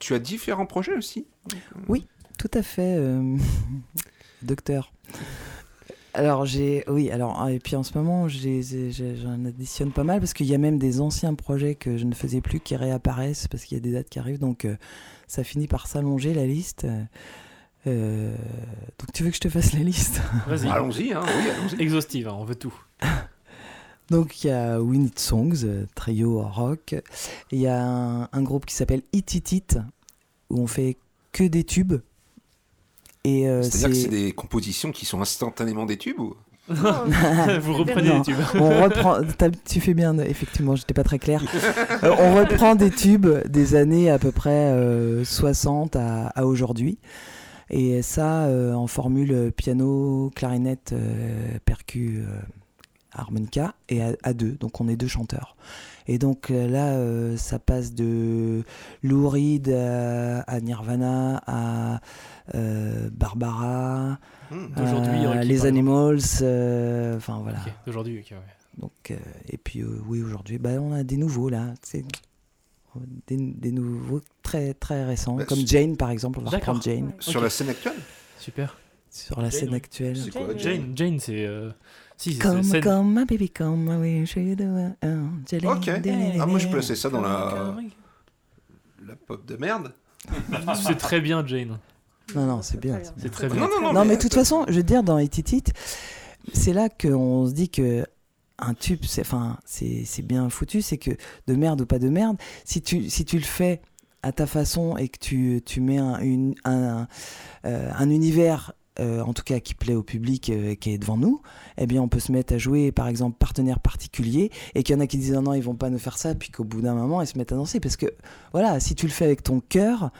tu as différents projets aussi Tout à fait, euh, docteur. Alors j'ai, oui, alors ah, et puis en ce moment j'en additionne pas mal parce qu'il y a même des anciens projets que je ne faisais plus qui réapparaissent parce qu'il y a des dates qui arrivent, donc euh, ça finit par s'allonger la liste. Euh, donc tu veux que je te fasse la liste? Vas-y. Allons-y, hein, oui, allons-y. Exhaustive, hein, on veut tout. Donc il y a We Need Songs, euh, trio rock. Il y a un, un groupe qui s'appelle It It It où on fait que des tubes. Et euh, C'est-à-dire que c'est- des compositions qui sont instantanément des tubes ou Vous reprenez Non. les tubes. on reprend. Tu fais bien, effectivement, j'étais pas très clair. Euh, on reprend des tubes des années à peu près euh, 60 à, à aujourd'hui. Et ça euh, en formule piano, clarinette, euh, percu, euh, harmonica et à, à deux. Donc on est deux chanteurs. Et donc euh, là, euh, ça passe de Lou Reed à, à Nirvana à euh, Barbara, à qui, les Animals. euh, Enfin voilà. D'aujourd'hui, ouais. Donc, euh, et puis euh, oui, aujourd'hui, bah, on a des nouveaux là. C'est des, des nouveaux très très récents, Bah, comme su- Jane par exemple. On va D'accord. reprendre Jane Sur la scène actuelle? Super. sur la Jane, scène oui. actuelle. C'est quoi, Jane, Jane, Jane c'est. Si, c'est Come, scène- come, my baby, come, I wish you the world. Jane, Ok. Ah, moi je plaçais ça dans la, la pop de merde. C'est très bien, Jane. Non, non, c'est bien. C'est C'est très bien. Non, non, non. Non, mais de toute façon, je veux dire, dans Etitit, c'est là qu'on se dit que un tube, c'est enfin, c'est c'est bien foutu, c'est que de merde ou pas de merde, si tu, si tu le fais à ta façon et que tu, tu mets un, une- un, euh, un univers, euh, en tout cas qui plaît au public euh, qui est devant nous, eh bien on peut se mettre à jouer par exemple partenaire particulier et qu'il y en a qui disent non, non, ils vont pas nous faire ça, puis qu'au bout d'un moment ils se mettent à danser parce que voilà, si tu le fais avec ton cœur,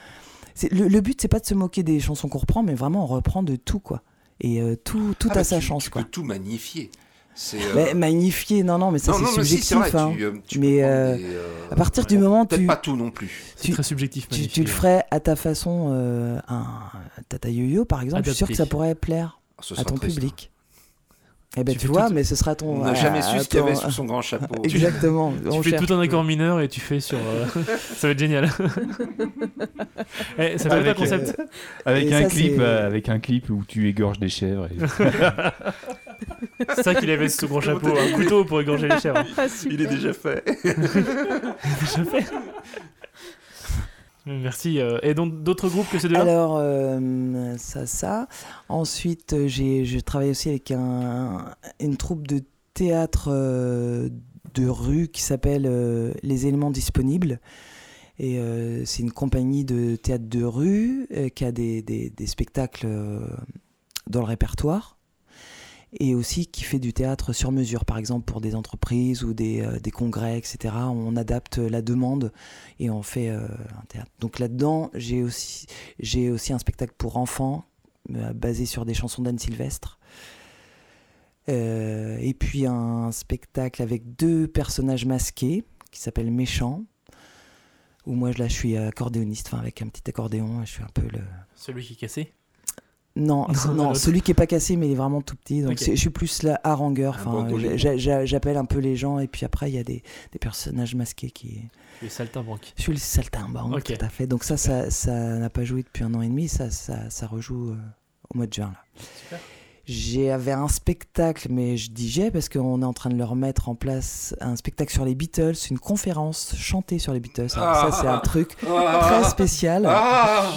c'est- le, le but c'est pas de se moquer des chansons qu'on reprend, mais vraiment on reprend de tout quoi. Et euh, tout, tout Ah, a bah, sa tu- chance Tu quoi. peux tout magnifier. Euh, Mais magnifier, non, non, mais ça c'est si, subjectif. c'est vrai. hein. Tu, euh, tu Mais, euh, des, euh, À partir du moment où Peut-être tu, pas tout non plus. C'est Tu- très subjectif, tu, tu magnifique. le ferais à ta façon, euh, un Tata Yo-Yo par exemple, je suis sûr que ça pourrait plaire Ce à ton public. Eh ben Tu vois, tout- mais ce sera ton. On n'a jamais su ce qu'il y avait sous son grand chapeau. Exactement. Tu on fais cherche. tout un accord mineur et tu fais sur. euh, ça va être génial. Eh, ça fait Avec, pas concept. Avec Et un ça, clip, euh, avec un clip où tu égorges des chèvres. et- C'est ça qu'il avait sous son grand chapeau, un couteau pour égorger les chèvres. Ah, Il est déjà fait. Déjà fait. Merci. euh, Et donc d'autres groupes que ces deux-là? Alors, euh, ça, ça. Ensuite, j'ai, je travaille aussi avec un, une troupe de théâtre euh, de rue qui s'appelle euh, Les éléments disponibles. Et euh, c'est une compagnie de théâtre de rue qui a des, des- des spectacles dans le répertoire. Et aussi qui fait du théâtre sur mesure, par exemple pour des entreprises ou des, euh, congrès, etc. On adapte la demande et on fait euh, un théâtre. Donc là-dedans, j'ai aussi, j'ai aussi un spectacle pour enfants euh, basé sur des chansons d'Anne Sylvestre. Et puis un spectacle avec deux personnages masqués qui s'appelle Méchant. Où moi là je suis accordéoniste, enfin avec un petit accordéon, je suis un peu le. Celui qui cassé? Non, Non, celui qui est pas cassé mais il est vraiment tout petit. Donc je suis plus là harangueur. Enfin, j'appelle un peu les gens et puis après il y a des, des personnages masqués qui. Les saltimbanques. Je suis le saltimbanque, tout à fait. Donc ça, ça, ça n'a pas joué depuis un an et demi. Ça, ça, ça rejoue euh, au mois de juin. Là. Super. J'avais un spectacle, mais je dis j'ai parce qu'on est en train de le remettre en place un spectacle sur les Beatles, une conférence chantée sur les Beatles. Alors Ah. ça, c'est un truc Ah, très spécial. Ah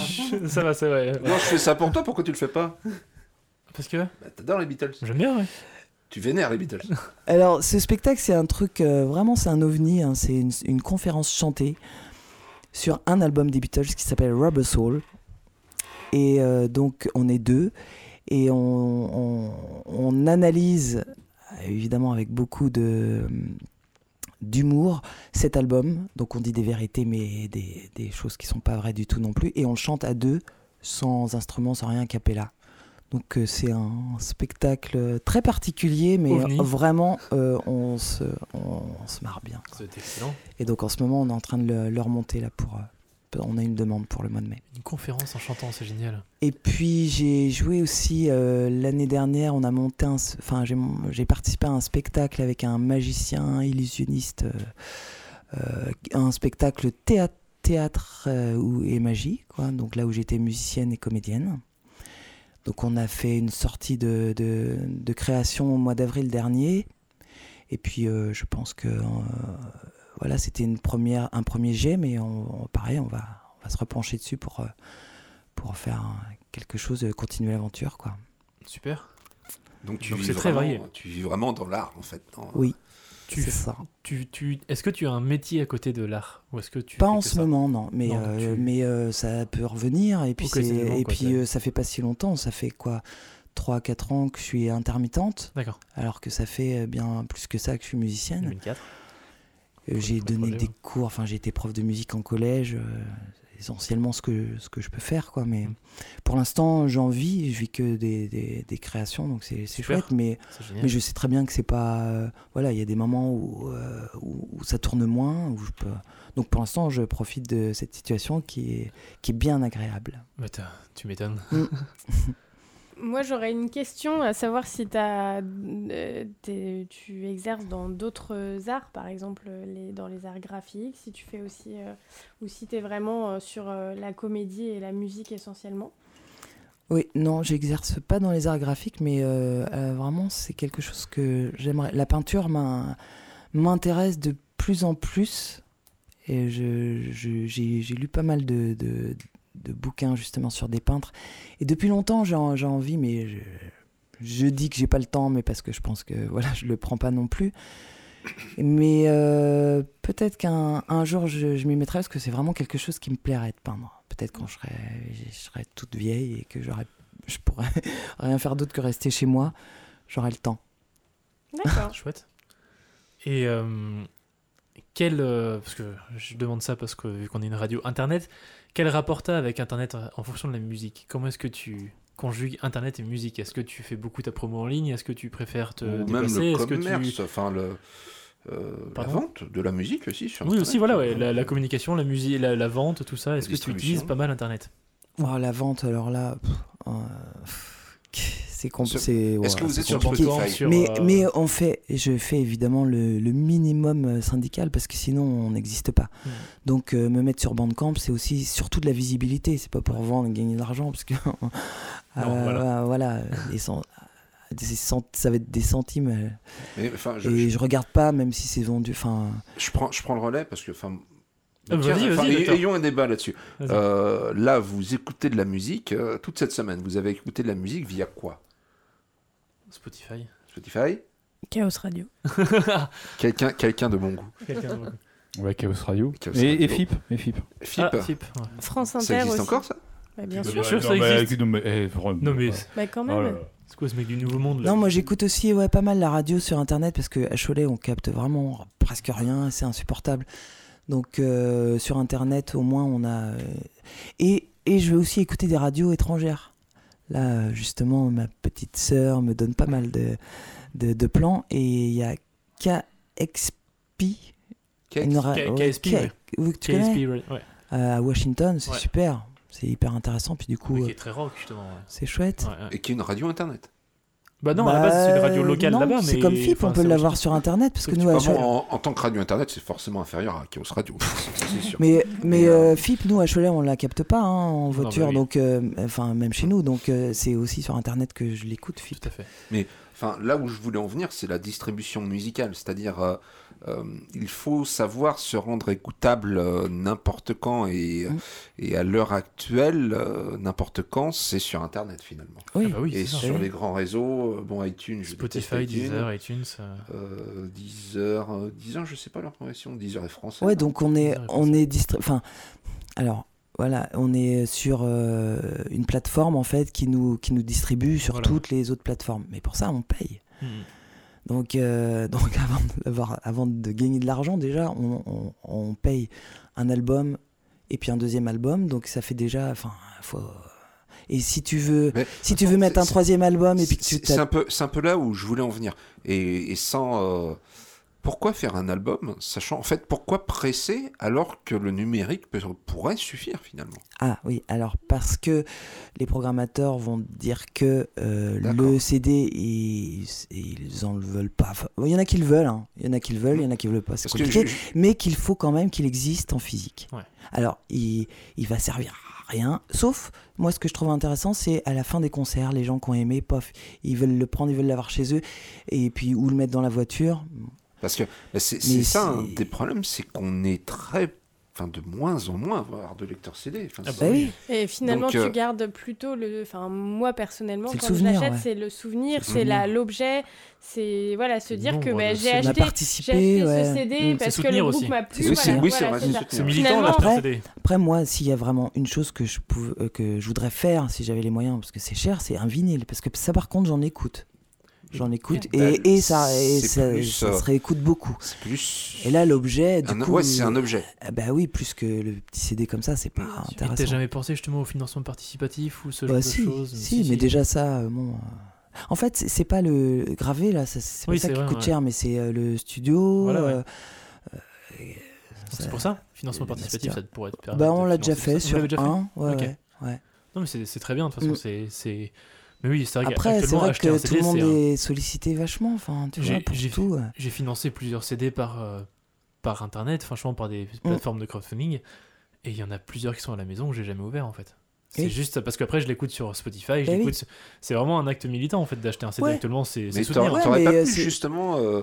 ça va, c'est vrai. Non, je fais ça pour toi, pourquoi tu le fais pas? Parce que? Bah, T'adores les Beatles. j'aime bien, ouais. Tu vénères les Beatles. Alors, ce spectacle, c'est un truc, euh, vraiment, c'est un ovni. hein. C'est une, une conférence chantée sur un album des Beatles qui s'appelle Rubber Soul. Et euh, donc, on est deux. Et on, on- on analyse, évidemment, avec beaucoup de d'humour cet album donc on dit des vérités mais des, des choses qui sont pas vraies du tout non plus et on le chante à deux sans instrument sans rien cappella Donc euh, c'est un spectacle très particulier, mais OVNI. euh, vraiment euh, on, se, on, on se marre bien. quoi. C'est excellent. Et donc en ce moment on est en train de le, le remonter là pour... on a une demande pour le mois de mai. Une conférence en chantant, c'est génial. Et puis j'ai joué aussi euh, l'année dernière, on a monté un, enfin j'ai participé à un spectacle avec un magicien illusionniste, euh, euh, un spectacle théâtre, et magie, quoi. Donc là où j'étais musicienne et comédienne. Donc on a fait une sortie de, de, de création au mois d'avril dernier. Et puis je pense que voilà, c'était une première, un premier jet, mais on, on- pareil, on va, on va se repencher dessus pour, euh, pour faire quelque chose, de continuer l'aventure, quoi. Super. Donc tu Donc vis c'est très vraiment- varié. Tu vis vraiment dans l'art en fait. dans- Oui, Tu c'est fais- ça. Tu, tu, Est-ce que tu as un métier à côté de l'art Ou est-ce que tu Pas en ce moment, non, mais, Non, euh, tu- mais euh, ça peut revenir. Et puis, c'est- Occasionnellement, et quoi, puis euh, ça fait pas si longtemps, ça fait quoi 3-4 ans que je suis intermittente, D'accord. alors que ça fait euh, bien plus que ça que je suis musicienne. 2004. Euh, J'ai donné des cours, enfin j'ai été prof de musique en collège, euh, essentiellement ce que, ce que je peux faire, quoi. Mais Mm. pour l'instant, j'en vis, je vis que des, des, des créations, donc c'est chouette. Mais, mais je sais très bien que c'est pas. euh, voilà, il y a des moments où, euh, où, où ça tourne moins, où je peux. Donc pour l'instant, je profite de cette situation qui est, qui est bien agréable. Bah, tu m'étonnes. Moi, j'aurais une question à savoir si t'as, euh, tu exerces dans d'autres arts, par exemple les, dans les arts graphiques, si tu fais aussi, euh, ou si tu es vraiment euh, sur euh, la comédie et la musique essentiellement. Oui, non, j'exerce pas dans les arts graphiques, mais vraiment, c'est quelque chose que j'aimerais. La peinture m'in- m'intéresse de plus en plus. Et j'ai lu pas mal de, de, de bouquins justement sur des peintres. Et depuis longtemps, j'ai, en- j'ai envie, mais je, je dis que j'ai pas le temps, mais parce que je pense que voilà, je le prends pas non plus. Mais euh, peut-être qu'un un jour, je, je m'y mettrai parce que c'est vraiment quelque chose qui me plairait de peindre. Peut-être quand je serai, je serai toute vieille et que j'aurai, je pourrais rien faire d'autre que rester chez moi, j'aurai le temps. D'accord. Chouette. Et euh, quel. euh, parce que je demande ça parce que vu qu'on est une radio internet, quel rapport t'as avec internet euh, en fonction de la musique? Comment est-ce que tu conjugues internet et musique? Est-ce que tu fais beaucoup ta promo en ligne? Est-ce que tu préfères te Ou même déplacer? le Est-ce que commerce, tu. enfin le, euh, la vente de la musique aussi. Sur Oui, Internet. aussi, voilà, ouais, la, la communication, la musique, la, la vente, tout ça. Est-ce que tu utilises pas mal internet? Oh, la vente, alors là, pff, euh, pff, c'est compliqué. Est-ce que vous êtes sur sur, mais, euh, mais on fait, je fais évidemment le, le minimum euh, syndical parce que sinon on n'existe pas. Hmm. Donc euh, me mettre sur Bandcamp, c'est aussi surtout de la visibilité. C'est pas pour vendre et gagner de l'argent parce que euh, voilà. voilà, des cent- des cent- ça va être des centimes. euh, Mais, enfin, je, et je, je regarde pas même si c'est vendu. Enfin, je prends, je prends le relais parce que, vas-y, enfin, docteur. ayons un débat là-dessus. Euh, là, vous écoutez de la musique euh, toute cette semaine. Vous avez écouté de la musique via quoi? Spotify. Spotify Chaos Radio. Quelqu'un quelqu'un de bon goût. Quelqu'un Ouais, Chaos Radio. Chaos et, Radio. et FIP. Et FIP. Flip, Ah, ouais. France Inter ça existe aussi. encore ça? Bah, bien sûr. sûr, non, ça mais- existe. non, mais, eh, vraiment, Non, mais ouais. Bah, quand Oh même. là là. c'est quoi ce mec du Nouveau Monde là? Non, moi j'écoute aussi ouais, pas mal la radio sur internet parce que à Cholet on capte vraiment presque rien, c'est insupportable. Donc euh, sur internet au moins on a. euh, Et, et je vais aussi écouter des radios étrangères. Là justement ma petite sœur me donne pas mal de, de, de plans et il y a KXP. une ra- K- ouais, KSP, K- ouais. oui, tu connais KSP, ouais. ouais. à Washington, c'est Ouais. super, c'est hyper intéressant. Puis du coup, Mais euh, qui est très rock justement. ouais. c'est chouette. Ouais, ouais. Et qui est une radio internet. Bah non, à la base c'est une radio locale là-bas, mais C'est comme FIP, enfin, on peut l'avoir sur internet parce que Sauf nous, que à bon, Cholet- en, en tant que radio internet, c'est forcément inférieur à Chaos Radio. Sûr. Mais, mais Mais, euh, FIP, nous à Cholet, on la capte pas hein, en voiture, bah oui. donc euh, enfin même chez nous, donc euh, c'est aussi sur internet que je l'écoute FIP. Tout à fait. Enfin, là où je voulais en venir, c'est la distribution musicale. C'est-à-dire, euh, il faut savoir se rendre écoutable euh, n'importe quand et, Mm. et à l'heure actuelle, euh, n'importe quand, c'est sur Internet finalement. Oui. Ah bah oui, et sur Oui. les grands réseaux, bon, iTunes, Spotify, iTunes, Deezer, iTunes. Deezer, euh, Deezer, je sais pas leur progression, Deezer est français. Ouais, donc on est, est on est distri- Enfin, alors voilà, on est sur euh, une plateforme en fait qui nous, qui nous distribue sur Voilà. toutes les autres plateformes. Mais pour ça, on paye. hmm. Donc, euh, donc avant, d'avoir- avant de gagner de l'argent, déjà, on, on- on paye un album et puis un deuxième album. Donc ça fait déjà. Enfin, faut. Et si tu veux, Mais, si tu veux mettre un troisième album et puis que tu C'est un, peu, c'est un peu là où je voulais en venir. Et, et sans. euh, pourquoi faire un album, sachant. En fait, pourquoi presser alors que le numérique peut- pourrait suffire finalement? Ah oui, alors parce que les programmateurs vont dire que euh, le CD, ils, ils en veulent pas. Il y en a qui le veulent, hein. il y en a qui le veulent, il y en a qui le veulent pas, c'est que compliqué. je- Mais qu'il faut quand même qu'il existe en physique. Ouais. Alors, il, il va servir à rien, sauf, moi ce que je trouve intéressant, c'est à la fin des concerts, les gens qui ont aimé, pof, ils veulent le prendre, ils veulent l'avoir chez eux, et puis ou le mettre dans la voiture. Parce que bah, c'est ça un c'est- des problèmes, c'est qu'on est très. Enfin, de moins en moins à avoir de lecteurs CD. Enfin, Ah Bah oui, Et finalement, Donc, euh, tu gardes plutôt le. Enfin, moi personnellement, quand souvenir, je l'achète, ouais. c'est le souvenir, C'est l'objet, c'est voilà, se dire que bah, j'ai acheté, acheté ouais. ce CD Mm, parce que le groupe m'a plu. Voilà, oui, c'est voilà, militant après- CD. Après, moi, s'il y a vraiment une chose que je, pouvais, euh, que je voudrais faire, si j'avais les moyens, parce que c'est cher, c'est un vinyle. Parce que ça, par contre, j'en écoute. J'en écoute. Bah, Et, et ça, et ça, plus, ça euh, se réécoute beaucoup. Plus. Et là, l'objet, du un, coup. ouais, c'est un objet. ah Bah oui, plus que le petit CD comme ça, c'est pas Et intéressant. t'as jamais pensé justement au financement participatif ou ce Bah genre si, de choses si, mais déjà ça, euh, bon. euh, En fait, c'est- pas le gravé là, ça- c'est pas Oui, ça qui vrai, coûte ouais. cher, mais c'est euh, le studio. Voilà, ouais. euh, C'est pour ça, financement participatif, ça pourrait être bah on l'a déjà fait sur l'avez déjà fait un. Ouais, Ok. ouais. Non mais c'est très bien, de toute façon, Mm. c'est... Mais oui, c'est vrai Après, c'est vrai que tout le monde est sollicité vachement, enfin, tu J'ai- vois, pour tout. J'ai financé plusieurs CD par, euh, par internet, franchement par Mm. des plateformes de crowdfunding, et il y en a plusieurs qui sont à la maison que j'ai jamais ouvert en fait. C'est Oui. juste parce qu'après je l'écoute sur Spotify, je Eh oui. l'écoute. C'est vraiment un acte militant en fait d'acheter un CD Ouais. actuellement, c'est Mais soutenir. Ouais, mais, pas euh, pu justement. euh,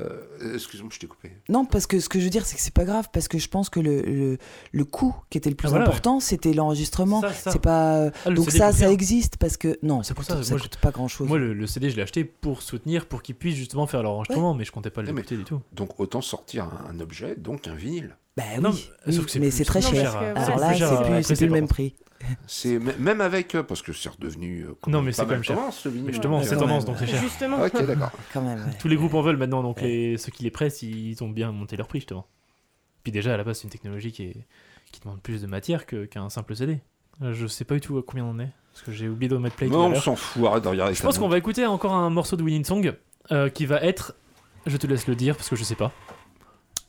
euh, Excuse-moi, je t'ai coupé. Non, parce que ce que je veux dire, c'est que c'est pas grave, parce que je pense que le, le, le coût qui était le plus Ah, voilà, important, c'était l'enregistrement. Ça, ça. C'est pas. Ah, le Donc CD ça, ça rien. existe parce que non, C'est pour coûte- ça, ça moi, coûte pas grand chose. Moi le, le CD je l'ai acheté pour soutenir, pour qu'ils puissent justement faire leur enregistrement, mais je comptais pas l'écouter du tout. Donc autant sortir un, un objet, donc un vinyle. Bah Non, oui, c'est mais c'est très cher. cher Alors là, cher c'est plus, le même prix. C'est même avec euh, parce que c'est redevenu. euh, Non, mais c'est quand même cher. Mais justement, c'est tendance donc c'est cher. Justement. Ok, d'accord. Quand même. ouais. Tous les groupes en veulent maintenant, donc Ouais. les, ceux qui les pressent, ils ont bien monté leur prix justement. Puis déjà, à la base, c'est une technologie qui, est, qui demande plus de matière que- qu'un simple CD. Euh, Je sais pas du tout à combien on en est, parce que j'ai oublié de mettre play Non, on s'en fout, arrête de regarder Je pense qu'on va écouter encore un morceau de Winning Song euh, qui va être. Je te laisse le dire parce que je sais pas.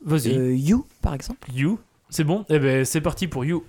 Vas-y, Euh, you, par exemple. You. C'est bon? Eh ben, c'est parti pour You.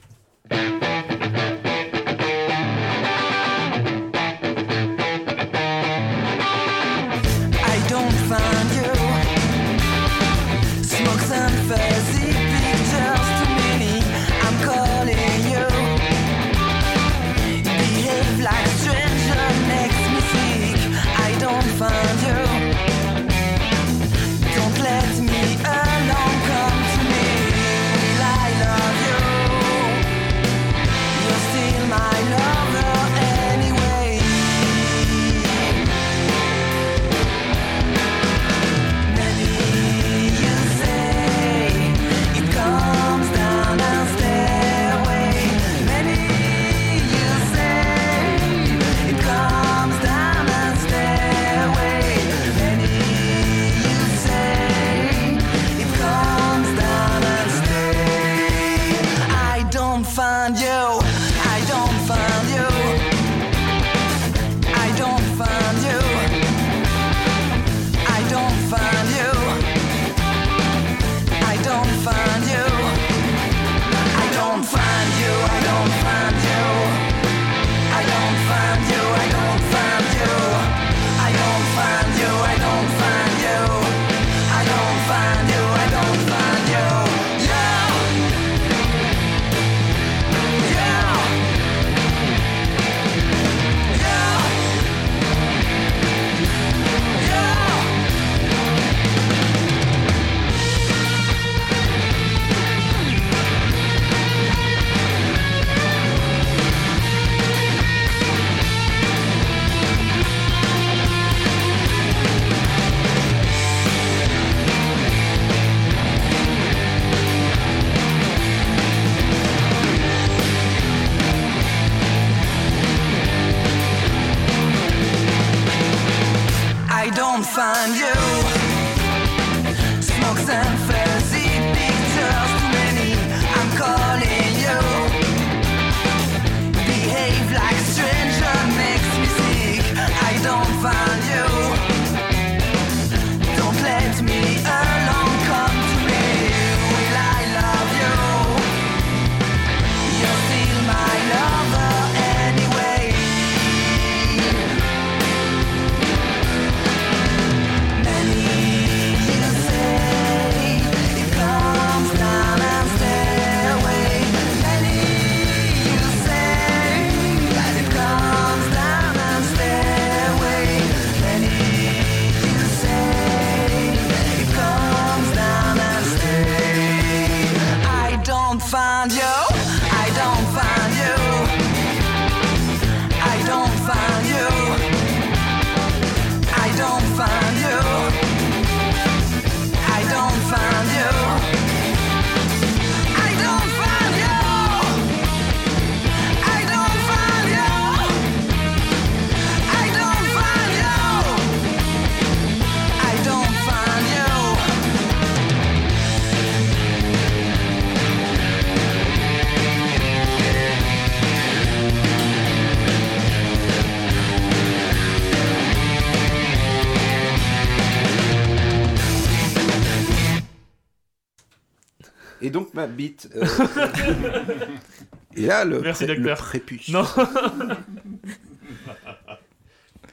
Donc ma bite. euh, Et là, le, Merci, pré- le docteur. prépuce. Non.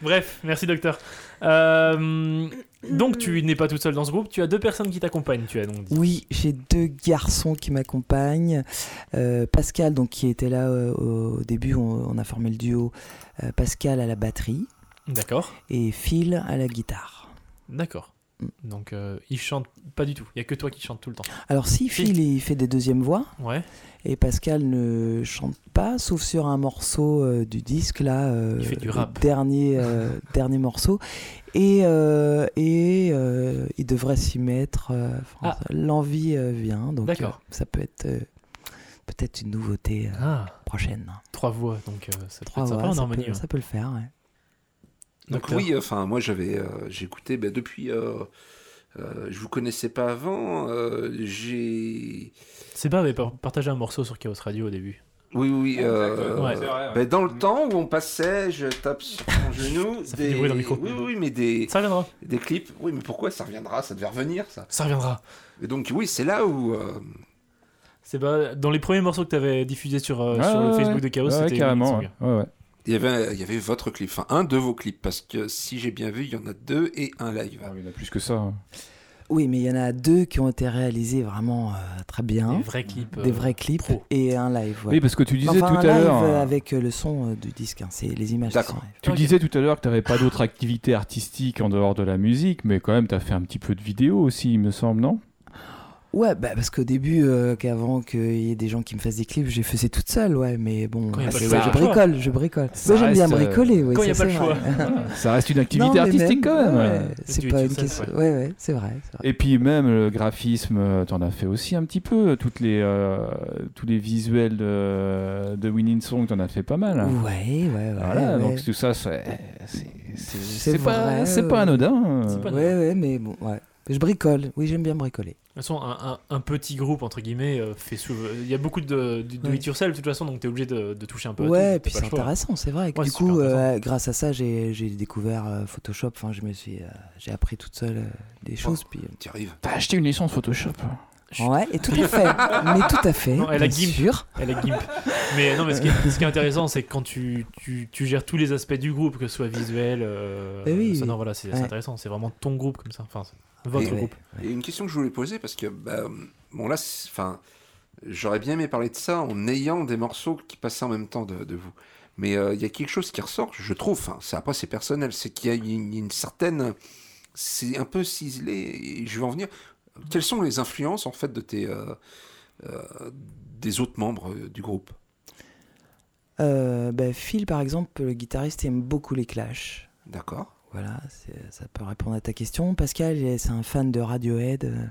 Bref, merci docteur. Euh, donc tu n'es pas toute seule dans ce groupe, tu as deux personnes qui t'accompagnent, tu as donc dit. Oui, j'ai deux garçons qui m'accompagnent. Euh, Pascal, donc qui était là euh, au début, on, on a formé le duo. Euh, Pascal à la batterie D'accord, et Phil à la guitare. d'accord. Donc euh, il chante pas du tout, il y a que toi qui chante tout le temps. Alors si Phil. Phil il fait des deuxièmes voix Ouais, et Pascal ne chante pas, sauf sur un morceau euh, du disque là, euh, Il fait du le rap. dernier euh, dernier morceau et et il devrait s'y mettre. Ah. L'envie vient, donc ça peut être peut-être une nouveauté ah, prochaine. trois voix, donc ça peut être sympa voix, en ça, harmonie. peut, ouais. ça peut le faire. ouais. Donc oui, enfin moi j'avais, euh, j'écoutais ben, depuis. Euh, euh, je vous connaissais pas avant. euh, j'ai. Seba avait par- partagé un morceau sur Chaos Radio au début. Oui, oui. euh, Ouais. ben, dans le temps où on passait, je tape sur mon genou. Ça fait du bruit dans le micro. Oui, oui, mais des, Ça reviendra, des clips. Oui, mais pourquoi ça reviendra? Ça devait revenir, ça. ça reviendra. Et donc oui, c'est là où. euh, Seba, dans les premiers morceaux que tu avais diffusés sur, euh, Ouais, sur le Facebook ouais. de Chaos, Ouais, c'était carrément. Ouais, ouais. Il y avait, il y avait votre clip, enfin un de vos clips, parce que si j'ai bien vu, il y en a deux et un live. Ah, il y en a plus que ça. hein. Oui, mais il y en a deux qui ont été réalisés vraiment euh, très bien. Des vrais clips. Des euh, vrais clips pro. et un live. ouais. Oui, parce que tu disais Enfin, tout un à l'heure. euh, hein, avec euh, le son euh, du disque, hein, c'est les images. D'accord. Tu disais tout à l'heure que tu n'avais pas d'autres activités artistiques en dehors de la musique, mais quand même, tu as fait un petit peu de vidéo aussi, il me semble, non? Ouais, bah, parce qu'au début, euh, qu'avant qu'il y ait des gens qui me fassent des clips, je les faisais toute seule, ouais, mais bon, ouais, je bricole, je bricole. Ça Moi, j'aime bien euh, bricoler, oui. quand il y a ça, pas le choix. Ça reste une activité artistique quand même. ouais, ouais. C'est pas une question. Ouais, ouais, c'est vrai. Et puis même le graphisme, euh, t'en as fait aussi un petit peu. Toutes les, euh, tous les visuels de, de Winning Song, t'en as fait pas mal. hein. Ouais, ouais, ouais. Voilà, ouais. donc tout ça, c'est c'est- pas, ouais. pas anodin. pas- Ouais, ouais, mais bon, ouais. Je bricole. Oui, j'aime bien bricoler. De toute façon, un, un- un petit groupe, entre guillemets, euh, fait souvent. Il y a beaucoup de, de, de it yourself, de toute façon, donc tu es obligé de, de toucher un peu à Ouais, tout. et puis c'est intéressant, c'est vrai. Ouais, du coup, euh, grâce à ça, j'ai j'ai découvert euh, Photoshop. Enfin, je me suis, euh, j'ai appris toute seule euh, des choses. Puis, euh, Tu arrives. T'as acheté une licence Photoshop Chut. Ouais, et tout à fait. mais tout à fait. Non, elle a Gimp. sûr. Elle est gimp. Mais non, mais ce qui est, ce qui est intéressant, c'est que quand tu, tu, tu gères tous les aspects du groupe, que ce soit visuel, euh, Eh oui, sonore, oui. voilà, c'est Ouais. intéressant. C'est vraiment ton groupe comme ça. Enfin, c'est votre Et- groupe. Et une question que je voulais poser, parce que, bah, bon, là, enfin, j'aurais bien aimé parler de ça en ayant des morceaux qui passaient en même temps de, de vous. Mais euh, il y a quelque chose qui ressort, je trouve, enfin, c'est, après c'est personnel, c'est qu'il y a une, une certaine. C'est un peu ciselé, et je vais en venir. Quelles sont les influences, en fait, de tes. euh, euh, des autres membres du groupe? Euh, bah, Phil, par exemple, le guitariste, aime beaucoup les Clash. D'accord Voilà, ça peut répondre à ta question. Pascal, c'est un fan de Radiohead, euh,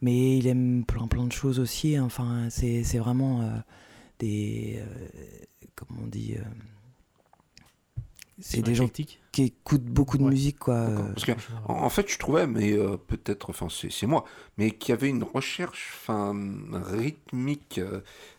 mais il aime plein plein de choses aussi. hein. Enfin, c'est vraiment euh, des, euh, comment on dit, euh, c'est des gens qui écoutent beaucoup de Ouais. musique, quoi. Parce que, en, en fait, je trouvais, mais peut-être, enfin, c'est, moi, mais qu'il y avait une recherche, enfin, rythmique.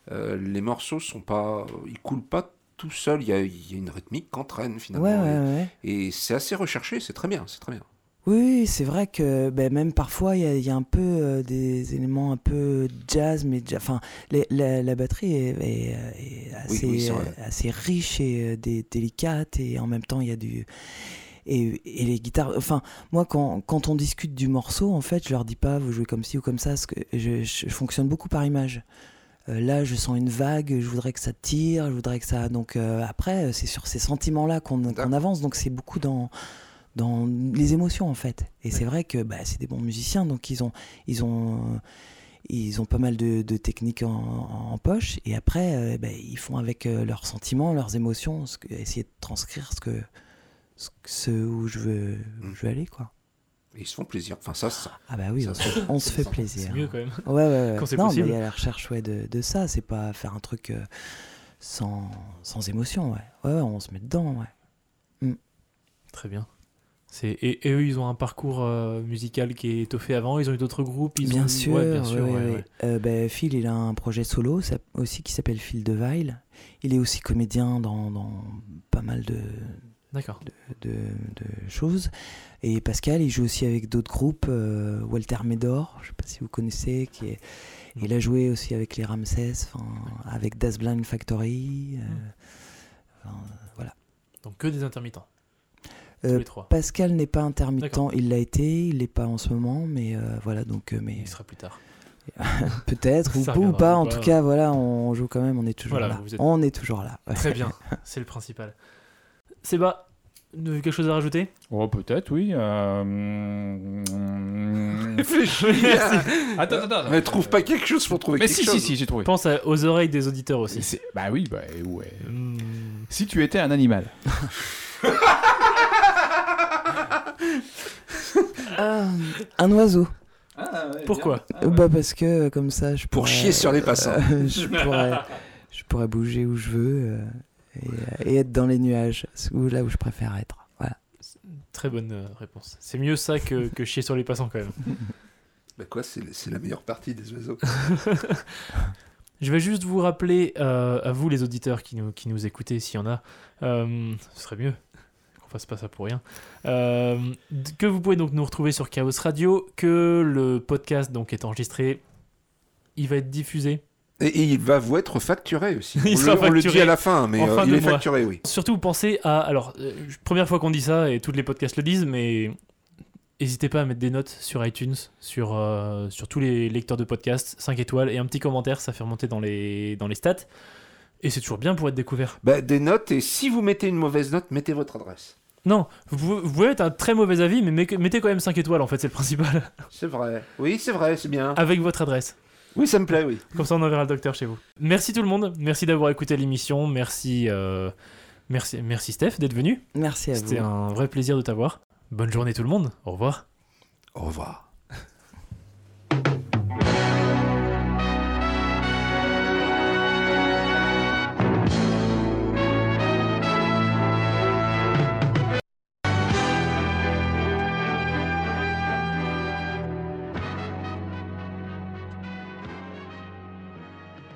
les morceaux sont pas, ils coulent pas tout seuls. Il y a, il y a une rythmique qu'entraîne finalement. Ouais, ouais, ouais. Et, et c'est assez recherché. C'est très bien. C'est très bien. Oui, c'est vrai que ben, même parfois il y, a- il y a un peu euh, des éléments un peu jazz, mais enfin la, la batterie est, est, euh, est assez, oui, riche et euh, dé- délicate et en même temps il y a du et, et les guitares. Enfin moi quand, quand on discute du morceau en fait je leur dis pas vous jouez comme ci ou comme ça, parce que je, je fonctionne beaucoup par image. Euh, là, je sens une vague, je voudrais que ça tire, je voudrais que ça. Donc euh, après, c'est sur ces sentiments-là qu'on avance. Donc c'est beaucoup dans dans les émotions en fait. Et c'est vrai que bah, c'est des bons musiciens, donc ils ont, ils ont, ils ont pas mal de, de techniques en, en poche et après euh, ben, ils font avec euh, leurs sentiments, leurs émotions, ce que- essayer de transcrire ce que ce, ce où je veux, où je veux aller quoi. Ils se font plaisir. Enfin, ça, ça. Ah bah oui, Ça, on, se, on se fait plaisir. C'est mieux quand même. Ouais, ouais, ouais. Quand non, possible. mais il y a la recherche ouais, de, de ça, c'est pas faire un truc euh, sans, sans émotion, ouais. ouais. ouais, on se met dedans, ouais. Très bien. C'est et, et eux, ils ont un parcours euh, musical qui est étoffé avant? Ils ont eu d'autres groupes? Ils bien, ont... sûr, Ouais, bien sûr. ouais, ouais, ouais, ouais. ouais. Euh, ben, Phil, il a un projet solo ça- aussi qui s'appelle Phil de Weil. Il est aussi comédien dans, dans pas mal de, D'accord. de, de choses. Et Pascal, il joue aussi avec d'autres groupes. euh, Walter Medor, je sais pas si vous connaissez, qui est, il a joué aussi avec les Ramsès, enfin, avec Das Blind Factory. euh, enfin, voilà. Donc que des intermittents. Euh, les trois. Pascal n'est pas intermittent, il l'a été, il l'est pas en ce moment, mais euh, voilà donc mais Il sera plus tard. peut-être ou, ou pas. En tout cas, voilà, on joue quand même, on est toujours Voilà, là. êtes- On est toujours là. ouais. Très bien. C'est le principal. Vous avez quelque chose à rajouter? Oh, peut-être, oui. euh, Réfléchis. Attends, attends, attends. Mais trouve pas quelque chose pour trouver Mais quelque si, chose. si, si, j'ai trouvé. Pense à- aux oreilles des auditeurs aussi. C'est- Bah oui, bah ouais. Hmm. Si tu étais un animal, Ah, un oiseau. Pourquoi? Euh, bah parce que euh, comme ça, je Pour pourrais, chier sur les passants. euh, je pourrais, je pourrais bouger où je veux euh, et, et être dans les nuages, là où je préfère être. Voilà. Très bonne euh, réponse. C'est mieux ça que, que chier sur les passants quand même. Bah quoi, c'est c'est la meilleure partie des oiseaux. Je vais juste vous rappeler, euh, à vous les auditeurs qui nous, qui nous écoutez, s'il y en a, euh, ce serait mieux qu'on fasse pas ça pour rien, euh, que vous pouvez donc nous retrouver sur Chaos Radio, que le podcast donc est enregistré, il va être diffusé. Et, et il va vous être facturé aussi. Il on, sera le, on le facturé dit à la fin, mais en euh, fin il est mois. facturé, oui. Surtout pensez à, alors, euh, première fois qu'on dit ça et tous les podcasts le disent, mais n'hésitez pas à mettre des notes sur iTunes, sur, euh, sur tous les lecteurs de podcasts, 5 étoiles et un petit commentaire, ça fait remonter dans les, dans les stats. Et c'est toujours bien pour être découvert. Bah, des notes, et si vous mettez une mauvaise note, mettez votre adresse. Non, vous, pouvez- vous pouvez être un très mauvais avis, mais mettez mettez quand même 5 étoiles en fait, c'est le principal. C'est vrai. Oui, c'est vrai, c'est bien. Avec votre adresse. Oui, ça me plaît, oui. Comme ça, on enverra le docteur chez vous. Merci tout le monde. Merci d'avoir écouté l'émission. Merci, euh, merci, merci Steph d'être venu. Merci à vous. C'était un vrai plaisir de t'avoir. Bonne journée tout le monde. Au revoir. Au revoir.